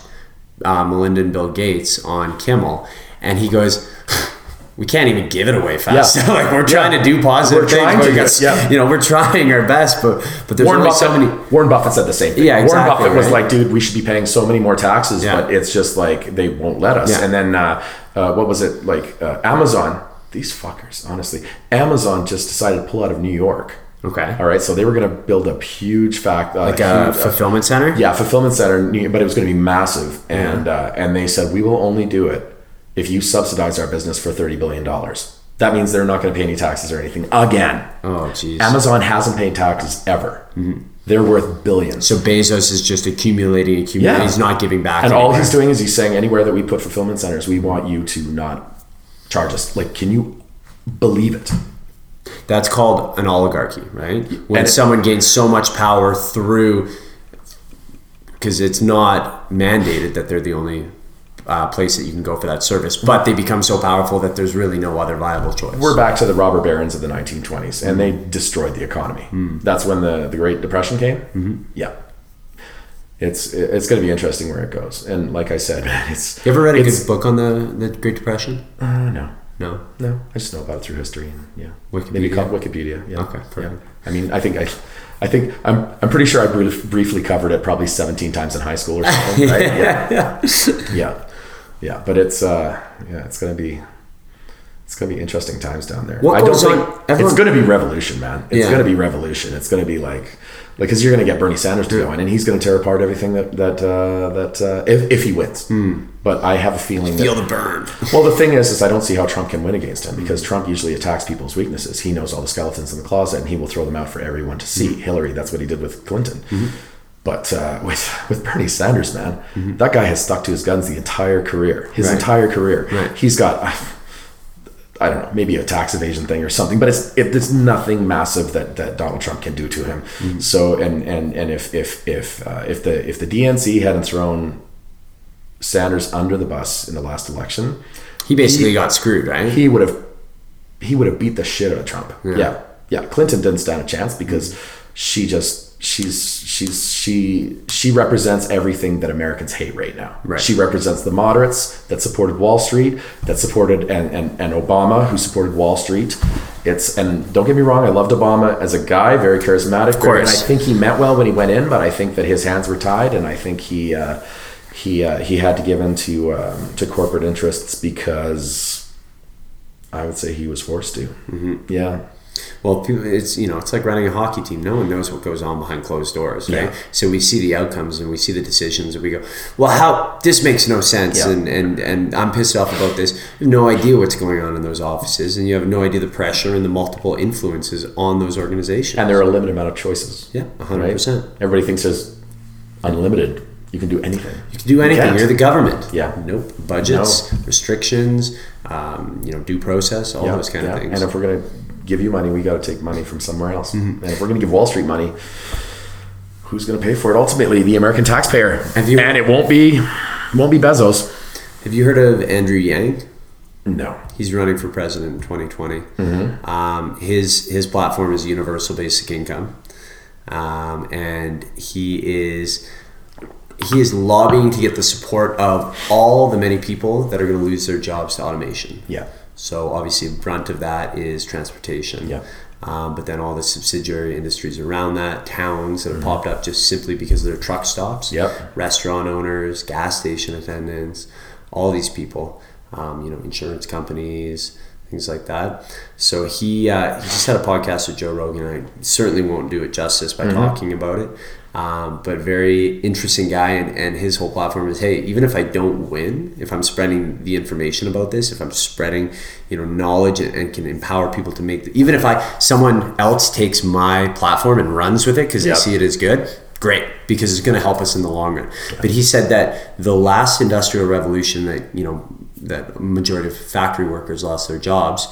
uh, Melinda and Bill Gates on Kimmel, and he goes. *sighs* We can't even give it away fast. Yeah. *laughs* like we're trying Yeah. to do positive We're things. trying but got- yeah. You know, we're trying our best, but but there's Warren only Buffett, so many. Warren Buffett said the same thing. Yeah, exactly, Warren Buffett was like, dude, we should be paying so many more taxes, Yeah. but it's just like they won't let us. And then uh, uh, what was it like? Uh, Amazon. These fuckers, honestly, Amazon just decided to pull out of New York. Okay. All right, so they were going to build a huge fact, uh, Like a huge- fulfillment center. yeah, fulfillment center, but it was going to be massive, and uh, and they said we will only do it if you subsidize our business for thirty billion dollars. That means they're not going to pay any taxes or anything again. Oh, jeez. Amazon hasn't paid taxes ever. Mm-hmm. They're worth billions. So Bezos is just accumulating, accumulating. Yeah. He's not giving back. and all he's doing is he's saying anywhere that we put fulfillment centers, we want you to not charge us. Like, can you believe it? That's called an oligarchy, right? When And- someone gains so much power through, because it's not mandated that they're the only uh, place that you can go for that service, but they become so powerful that there's really no other viable choice. We're back to the robber barons of the 1920s, and they destroyed the economy. That's when the, the Great Depression came. Mm-hmm. Yeah. It's it's going to be interesting where it goes, and like I said, *laughs* it's you ever read a good book on the, the Great Depression? Uh, no, No. no, I just know about it through history and yeah, Wikipedia? maybe called Wikipedia. Yeah. Okay, yeah. I mean, I think I, I think I'm I'm pretty sure I brief, briefly covered it probably 17 times in high school or something. *laughs* right? Yeah, yeah. yeah, yeah. But it's uh, yeah, it's gonna be. It's gonna be interesting times down there. What I don't think on- everyone- it's gonna be revolution, man. It's Yeah. gonna be revolution. It's gonna be like, like, because you're gonna get Bernie Sanders to go in, and he's gonna tear apart everything that that uh, that uh, if if he wins. But I have a feeling Feel that, the Bern. *laughs* well, the thing is, is I don't see how Trump can win against him because Trump usually attacks people's weaknesses. He knows all the skeletons in the closet, and he will throw them out for everyone to see. Hillary, that's what he did with Clinton. But uh, with with Bernie Sanders, man, that guy has stuck to his guns the entire career. His Right. entire career. Right. He's got. I don't know, maybe a tax evasion thing or something, but it's it, it's nothing massive that, that Donald Trump can do to him. Mm-hmm. So and and and if if if uh, if the if the DNC hadn't thrown Sanders under the bus in the last election, He basically got screwed, right? he would have he would have beat the shit out of Trump. Yeah. yeah. Clinton didn't stand a chance because she just she's she's she she represents everything that Americans hate right now. Right. She represents the moderates that supported Wall Street, that supported and and, and Obama who supported Wall Street. It's and don't get me wrong, I loved Obama as a guy, very charismatic. Of course. and I think he meant well when he went in, but I think that his hands were tied, and I think he uh, he uh, he had to give in to um, to corporate interests because I would say he was forced to. Mm-hmm. Yeah. Well, it's you know, it's like running a hockey team. No one knows what goes on behind closed doors, right? Yeah. So we see the outcomes and we see the decisions, and we go, "Well, how this makes no sense," Yeah. and and and I'm pissed off about this. You have no idea what's going on in those offices, and you have no idea the pressure and the multiple influences on those organizations. And there are a limited amount of choices. yeah, hundred Right? percent. Everybody thinks there's unlimited. You can do anything. You can do anything. can't. You're the government. Yeah. Nope. Budgets, restrictions, um, you know, due process, all Yeah, those kind of things. And if we're gonna give you money, we got to take money from somewhere else. Mm-hmm. And if we're gonna give Wall Street money, who's gonna pay for it? Ultimately, the American taxpayer. Have you- and it won't be won't be Bezos. have you heard of Andrew Yang? No. He's running for president in 2020. Mm-hmm. Um, his his platform is universal basic income, um, and he is he is lobbying to get the support of all the many people that are going to lose their jobs to automation. Yeah. So obviously, the brunt of that is transportation. Yeah. Um, but then all the subsidiary industries around that, towns that have Mm-hmm. popped up just simply because of their truck stops. Yep. Restaurant owners, gas station attendants, all these people. Um, you know, insurance companies, things like that. So he uh, he just had a podcast with Joe Rogan. I certainly won't do it justice by Mm-hmm. talking about it. Um, but very interesting guy, and, and his whole platform is, hey, even if I don't win, if I'm spreading the information about this, if I'm spreading, you know, knowledge and, and can empower people to make, even if I someone else takes my platform and runs with it because Yep. they see it as good, great, because it's going to help us in the long run. But he said that the last industrial revolution that you know that majority of factory workers lost their jobs,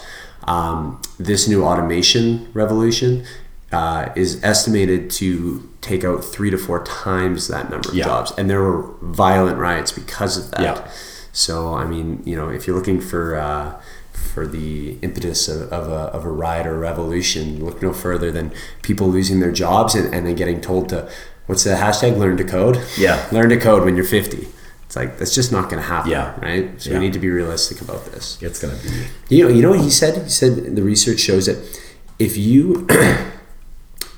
um, this new automation revolution uh, is estimated to take out three to four times that number of Yeah. jobs, and there were violent riots because of that. Yeah. So I mean, you know, if you're looking for uh, for the impetus of, of, a, of a riot or revolution, look no further than people losing their jobs and, and then getting told to what's the hashtag learn to code. Yeah. *laughs* learn to code when you're 50. It's like that's just not going to happen. Yeah. right. So Yeah. we need to be realistic about this. It's gonna be. You know, you know what he said? He said the research shows that if you *clears throat*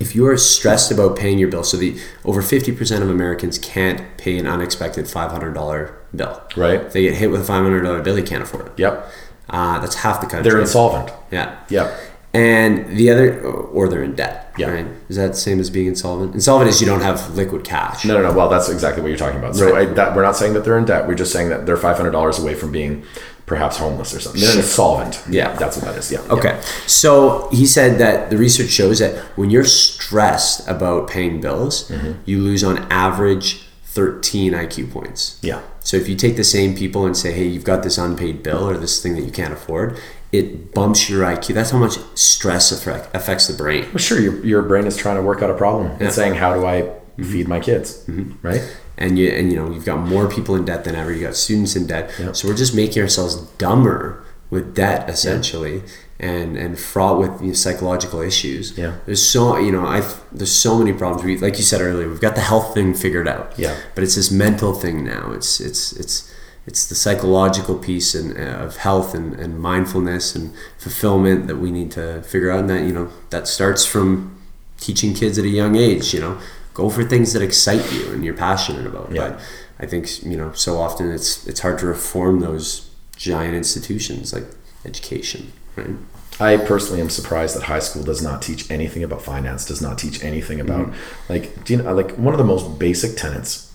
if you are stressed about paying your bill, so the over fifty percent of Americans can't pay an unexpected five hundred dollar bill. Right. If they get hit with a five hundred dollar bill, they can't afford it. Yep. Uh, that's half the country. They're insolvent. Yeah. Yep. And the other, or they're in debt. Yeah. Right? Is that the same as being insolvent? Insolvent is you don't have liquid cash. No, no, no. Well, that's exactly what you're talking about. So Right. I, that, we're not saying that they're in debt. We're just saying that they're five hundred dollars away from being perhaps homeless or something. They're insolvent. Yeah. that's what that is. Yeah. Okay. So he said that the research shows that when you're stressed about paying bills, Mm-hmm. you lose on average 13 IQ points. Yeah. So if you take the same people and say, hey, you've got this unpaid bill or this thing that you can't afford, it bumps your IQ. That's how much stress affect, affects the brain. Well, sure. Your, your brain is trying to work out a problem Yeah. and saying, "How do I Mm-hmm. feed my kids?" Right. And you and you know you've got more people in debt than ever. You got students in debt, Yep. so we're just making ourselves dumber with debt essentially, and and fraught with you know, psychological issues. Yeah. there's so you know I there's so many problems. We like you said earlier, we've got the health thing figured out. Yeah. but it's this mental thing now. It's it's it's it's the psychological piece and uh, of health and, and mindfulness and fulfillment that we need to figure out and that you know that starts from teaching kids at a young age you know go for things that excite you and you're passionate about Yeah. but i think you know so often it's it's hard to reform those giant institutions like education right I personally am surprised that high school does not teach anything about finance, does not teach anything about Mm-hmm. like do you know like one of the most basic tenets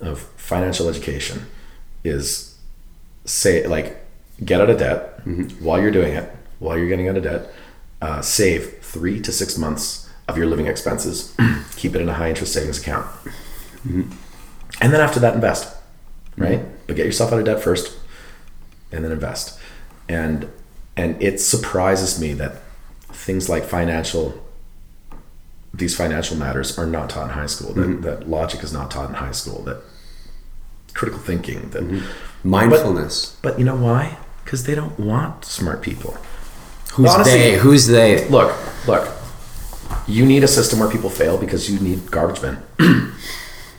of financial education is say like get out of debt Mm-hmm. while you're doing it, while you're getting out of debt, uh, save three to six months of your living expenses, *clears throat* keep it in a high interest savings account, Mm-hmm. and then after that invest, right? But get yourself out of debt first, and then invest. And and it surprises me that things like financial these financial matters are not taught in high school that, that logic is not taught in high school that critical thinking that Mindfulness. but you know why because they don't want smart people Who's Honestly- they? Who's they? look look you need a system where people fail because you need garbage men *clears throat*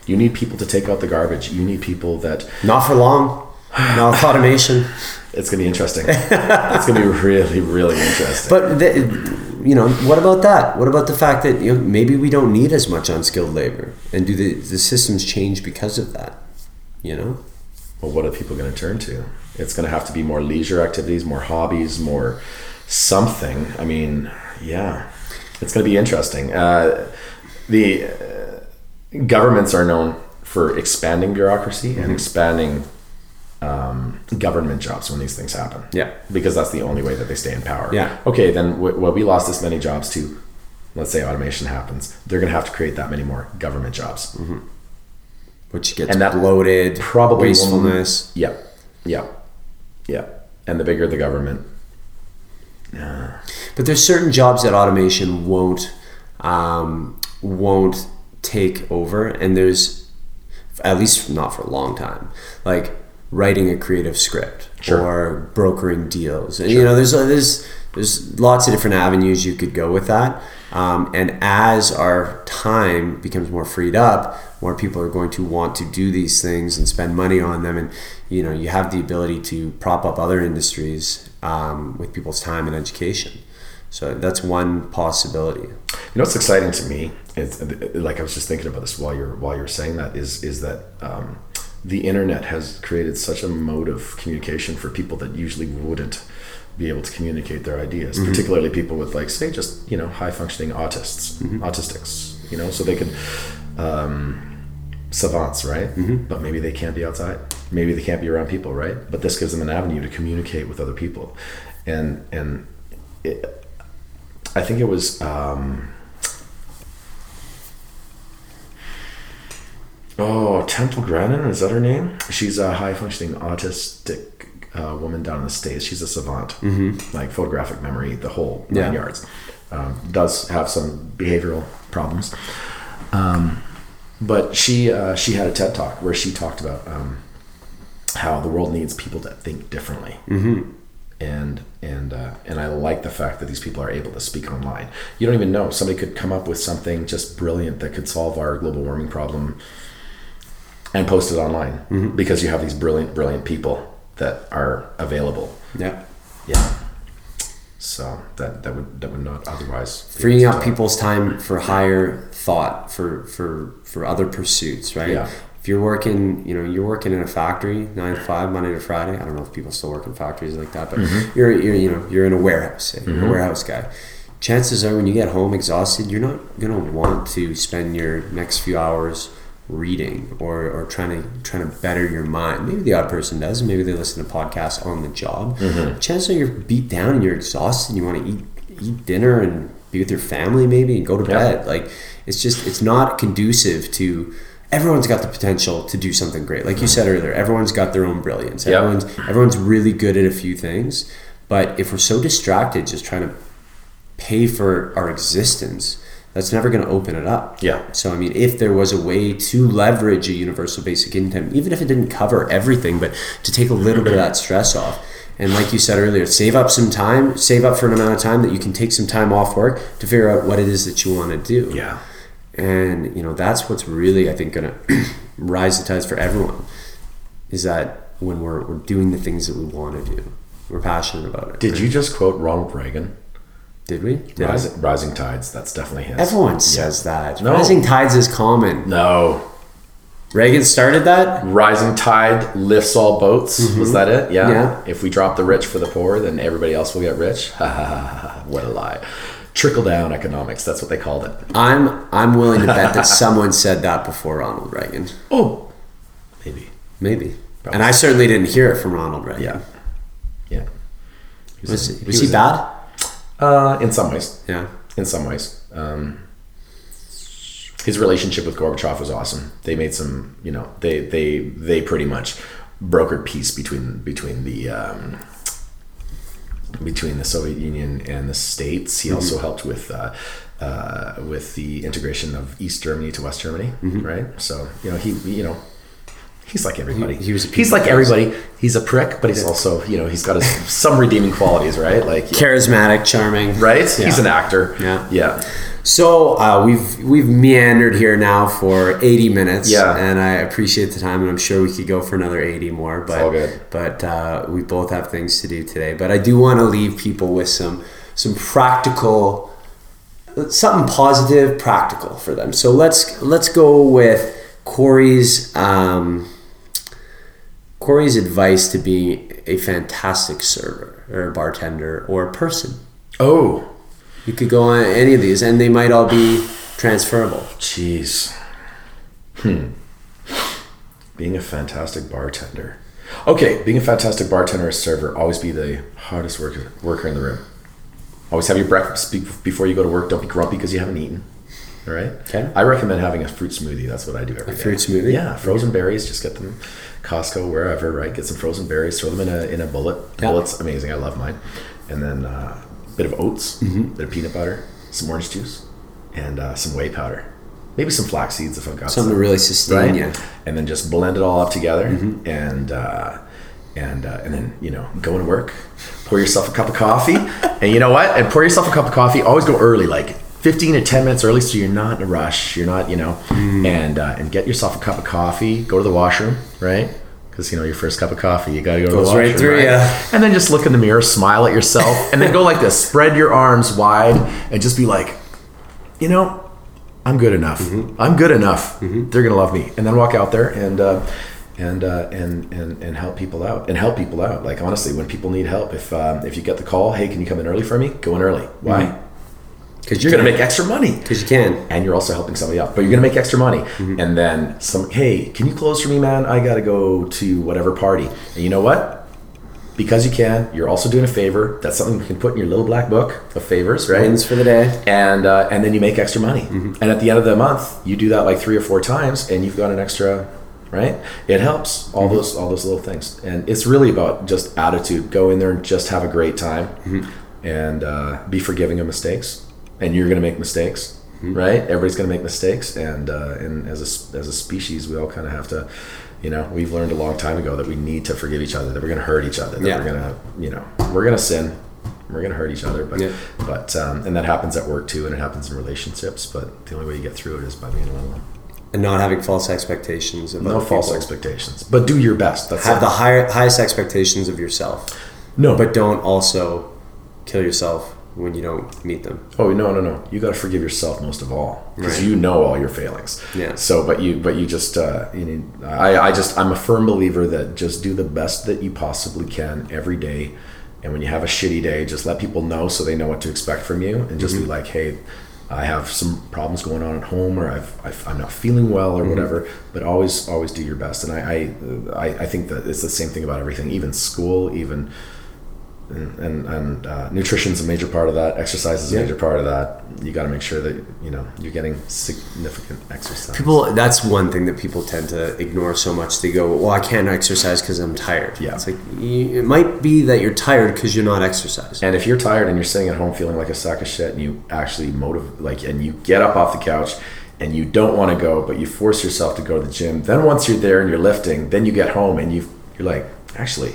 you need people to take out the garbage you need people that Not for long. Not with *sighs* automation. it's going to be interesting it's going to be really really interesting But the, you know, what about that? What about the fact that you know maybe we don't need as much unskilled labor, and do the the systems change because of that? You know, well, what are people going to turn to? It's going to have to be more leisure activities, more hobbies, more something. I mean, yeah, it's going to be interesting. Uh, the uh, governments are known for expanding bureaucracy and expanding um, government jobs when these things happen. Yeah. because that's the only way that they stay in power. Yeah. Okay, then w- well, we lost this many jobs to. Let's say automation happens. They're going to have to create that many more government jobs. which gets And that bloated, probably wastefulness. Yeah, yeah, yeah. And the bigger the government, But there's certain jobs that automation won't um, won't take over, and there's at least not for a long time, like writing a creative script Sure. or brokering deals. And you know, there's there's there's lots of different avenues you could go with that. Um, and as our time becomes more freed up, more people are going to want to do these things and spend money on them. And you know, you have the ability to prop up other industries um, with people's time and education. So that's one possibility. you know, what's exciting to me is like I was just thinking about this while you're while you're saying that is is that um, the internet has created such a mode of communication for people that usually wouldn't be able to communicate their ideas, particularly people with like say just you know high functioning autists, autistics, you know, so they could. Um, savants, right? But maybe they can't be outside. Maybe they can't be around people, right? But this gives them an avenue to communicate with other people, and and it, I think it was. Um, oh, Temple Grandin is that her name? She's a high functioning autistic uh, woman down in the states. She's a savant, mm-hmm. like photographic memory, the whole nine Yeah. yards. Um, does have some behavioral problems. Um, but she uh, she had a TED talk where she talked about um, how the world needs people that think differently, mm-hmm. and and uh, and I like the fact that these people are able to speak online. You don't even know somebody could come up with something just brilliant that could solve our global warming problem, and post it online because you have these brilliant brilliant people that are available. Yeah. Yeah. So that that would that would not otherwise freeing up people's time for higher thought for for for other pursuits right? Yeah. if you're working you know you're working in a factory nine to five monday to friday i don't know if people still work in factories like that but Mm-hmm. you're, you're you know you're in a warehouse say, you're a warehouse guy. Chances are when you get home exhausted you're not going to want to spend your next few hours reading or, or trying to trying to better your mind maybe the odd person does maybe they listen to podcasts on the job Mm-hmm. chances are you're beat down and you're exhausted and you want to eat eat dinner and be with your family maybe and go to Yeah. bed like it's just it's not conducive to everyone's got the potential to do something great like you said earlier everyone's got their own brilliance Yeah. everyone's everyone's really good at a few things but if we're so distracted just trying to pay for our existence that's never going to open it up Yeah. so i mean if there was a way to leverage a universal basic income even if it didn't cover everything but to take a little bit of that stress off and like you said earlier save up some time save up for an amount of time that you can take some time off work to figure out what it is that you want to do Yeah. and you know that's what's really i think going to *clears throat* rise the tides for everyone is that when we're, we're doing the things that we want to do we're passionate about it Did you just quote Ronald Reagan? Did we Did? Rising, rising tides. That's definitely his. everyone says that No. rising tides is common No. reagan started that Rising tide lifts all boats. Was mm-hmm. that it? Yeah. Yeah. If we drop the rich for the poor, then everybody else will get rich. Ha ha ha ha. What a lie. Trickle down economics. That's what they called it. i'm i'm willing to bet that *laughs* someone said that before ronald reagan Oh. Maybe. maybe and i certainly didn't hear it from ronald reagan Yeah. Yeah. He was, was he, was in- bad Uh, in some ways. yeah in some ways. Um, his relationship with Gorbachev was awesome. They made some, you know, they they they pretty much brokered peace between between the um, between the Soviet Union and the states. He Mm-hmm. also helped with. Uh, uh, with the integration of East Germany to West Germany, Mm-hmm. right? So you know he, you know, he's like everybody. He- he was a he's like everybody. He's a prick, but he's also you know he's got his, some redeeming qualities, right? Like Charismatic, charming. right? Yeah. He's an actor. Yeah. yeah. So uh, we've we've meandered here now for 80 minutes. Yeah. And I appreciate the time, and I'm sure we could go for another 80 more. But all good. but uh, we both have things to do today. But I do want to leave people with some some practical, something positive, practical for them. So let's let's go with Corey's. Um, Corey's advice to be a fantastic server or a bartender or a person. Oh, You could go on any of these, and they might all be transferable. jeez. Hmm. Being a fantastic bartender. Okay, being a fantastic bartender or server, always be the hardest worker worker in the room. Always have your breakfast be- before you go to work. Don't be grumpy because you haven't eaten. All right. Okay. I recommend having a fruit smoothie. That's what I do every day. fruit smoothie? Yeah, frozen berries. Just get them, Costco, wherever. Right. Get some frozen berries. Throw them in a in a bullet. Yeah. Bullet's amazing. I love mine. And then uh, a bit of oats, Mm-hmm. bit of peanut butter, some orange juice, and uh, some whey powder. Maybe some flax seeds if I've got Something some to really sustain right? you. And then just blend it all up together, Mm-hmm. and uh, and uh, and then you know go to work, pour yourself a cup of coffee, and you know what? And pour yourself a cup of coffee. Always go early, like fifteen to ten minutes early, so you're not in a rush. You're not, you know, Mm. and uh, and get yourself a cup of coffee. Go to the washroom, right? Because you know your first cup of coffee, you gotta go to Goes the right washroom, through ya. And then just look in the mirror, smile at yourself, and then go like this: spread your arms wide, and just be like, you know, I'm good enough. Mm-hmm. I'm good enough. They're gonna love me. And then walk out there and uh, and, uh, and and and help people out and help people out. Like honestly, when people need help, if um, if you get the call, hey, can you come in early for me? Go in early. Why? Because You're gonna make extra money. Because you can. And you're also helping somebody out, but you're gonna make extra money. And then some, hey, can you close for me, man? I gotta go to whatever party. And you know what? Because you can, you're also doing a favor. That's something you can put in your little black book of favors, right? Wins for the day. and uh, and then you make extra money. Mm-hmm. And at the end of the month, you do that like three or four times, and you've got an extra, right? It helps Mm-hmm. all those all those little things, and it's really about just attitude. Go in there and just have a great time, Mm-hmm. and uh, be forgiving of mistakes. And you're gonna make mistakes, Mm-hmm. right? Everybody's gonna make mistakes, and uh, and as a as a species, we all kind of have to. You know, we've learned a long time ago that we need to forgive each other. That we're gonna hurt each other. That Yeah. we're gonna, you know, we're gonna sin. We're gonna hurt each other, but Yeah. but um, and that happens at work too, and it happens in relationships. But the only way you get through it is by being a little And not having false expectations of no false people. expectations, but do your best. That's Have it. the higher, highest expectations of yourself. no, But don't also kill yourself when you don't meet them. oh no no no, you got to forgive yourself most of all because Right. you know all your failings. Yeah. So, but you but you just uh, you know, I I just I'm a firm believer that just do the best that you possibly can every day. And when you have a shitty day, just let people know so they know what to expect from you, and just be like, "Hey, I have some problems going on at home, or I've, I've I'm not feeling well, or whatever." But always, always do your best. And I, I, I, I think that it's the same thing about everything, even school, even and and, and uh, nutrition's a major part of that. Exercise is a Yeah. major part of that. You got to make sure that you know you're getting significant exercise. People, that's one thing that people tend to ignore so much. They go, "Well, I can't exercise because I'm tired." Yeah. it's like you, it might be that you're tired because you're not exercising. And if you're tired and you're sitting at home feeling like a sack of shit, and you actually motive like, and you get up off the couch, and you don't want to go, but you force yourself to go to the gym. Then once you're there and you're lifting, then you get home and you you're like, actually,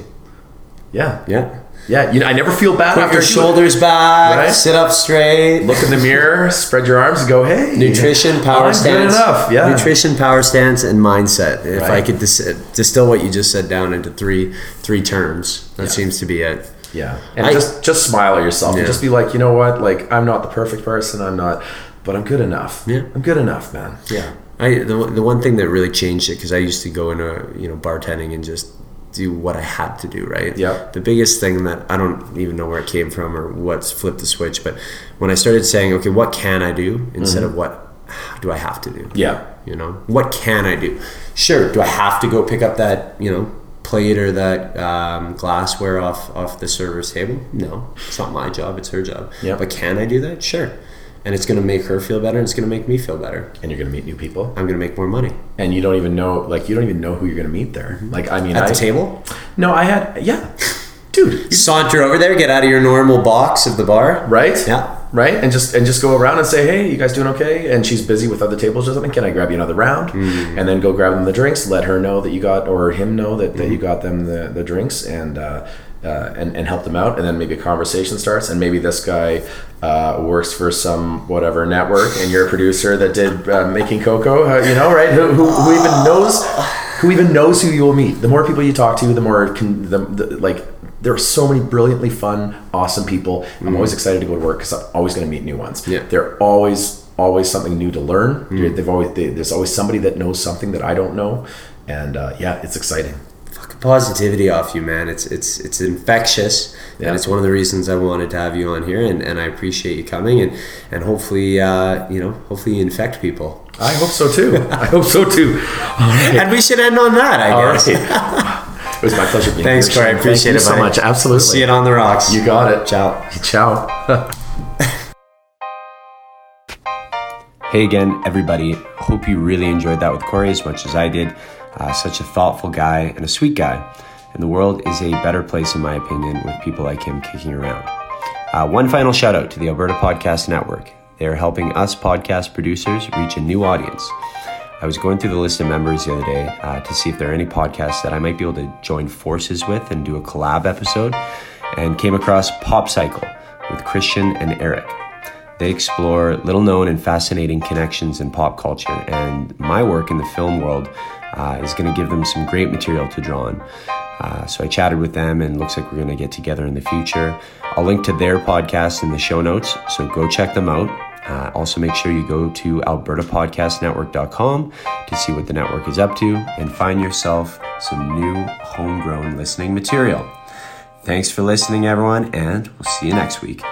yeah, Yeah, yeah. You know, I never feel bad put after your shoulders back, Right? sit up straight. Look in the mirror, spread your arms, and go, hey, Nutrition, power I'm stance. Good enough, yeah. Nutrition, power stance, and mindset. If I could dis- distill what you just said down into three three terms, that Yeah. seems to be it. Yeah, and I- just just smile at yourself Yeah. and just be like, you know what? Like, I'm not the perfect person. I'm not, but I'm good enough. Yeah. I'm good enough, man. Yeah, I the, the one thing that really changed it because I used to go into you know bartending and just do what I had to do right. Yeah. The biggest thing that I don't even know where it came from or what's flipped the switch, but when I started saying, okay, what can I do instead of what do I have to do? yeah, You know, what can I do? Sure. Do I have to go pick up that you know plate or that um, glassware off off the server's table? No, it's not my job. It's her job. Yeah. But can I do that? Sure. And it's going to make her feel better. and It's going to make me feel better. and you're gonna meet new people, I'm going to make more money and you don't even know, like, you don't even know who you're gonna meet there. Like, I mean, at I, the table. No, I had, yeah, *laughs* dude, Saunter over there, get out of your normal box of the bar. right? Yeah. Right, and just and just go around and say, "Hey, you guys doing okay?" And she's busy with other tables or something. Can I grab you another round? Mm-hmm. And then go grab them the drinks. Let her know that you got, or him know that, that you Mm-hmm. got them the, the drinks, and uh, uh, and and help them out. And then maybe a conversation starts. And maybe this guy uh, works for some whatever network, and you're a producer that did uh, making Coco. Uh, you know, right? Who, who, who even knows? Who even knows who you will meet? The more people you talk to, the more can, the, the like there are so many brilliantly fun, awesome people. I'm always excited to go to work because I'm always going to meet new ones. Yeah. They're always always something new to learn. They've always they, there's always somebody that knows something that I don't know, and uh, yeah, it's exciting. Positivity off you, man. It's it's it's infectious, Yeah. and it's one of the reasons I wanted to have you on here, and, and I appreciate you coming, and and hopefully, uh, you know, hopefully you infect people. I hope so too. I hope so too. Right. And we should end on that, I All guess. right. it was my pleasure being Thanks. Corey. I appreciate Thank it so much. Absolutely. See you on the rocks. You got it. Ciao. Ciao. *laughs* Hey again, everybody. Hope you really enjoyed that with Corey as much as I did. Uh, such a thoughtful guy and a sweet guy. And the world is a better place, in my opinion, with people like him kicking around. Uh, one final shout out to the Alberta Podcast Network. They are helping us podcast producers reach a new audience. I was going through the list of members the other day uh, to see if there are any podcasts that I might be able to join forces with and do a collab episode, and came across Pop Cycle with Christian and Eric. They explore little known and fascinating connections in pop culture, and my work in the film world uh, is going to give them some great material to draw on. Uh, so I chatted with them, and looks like we're going to get together in the future. I'll link to their podcast in the show notes, so go check them out. Uh, also, make sure you go to albertapodcastnetwork.com to see what the network is up to and find yourself some new homegrown listening material. Thanks for listening, everyone, and we'll see you next week.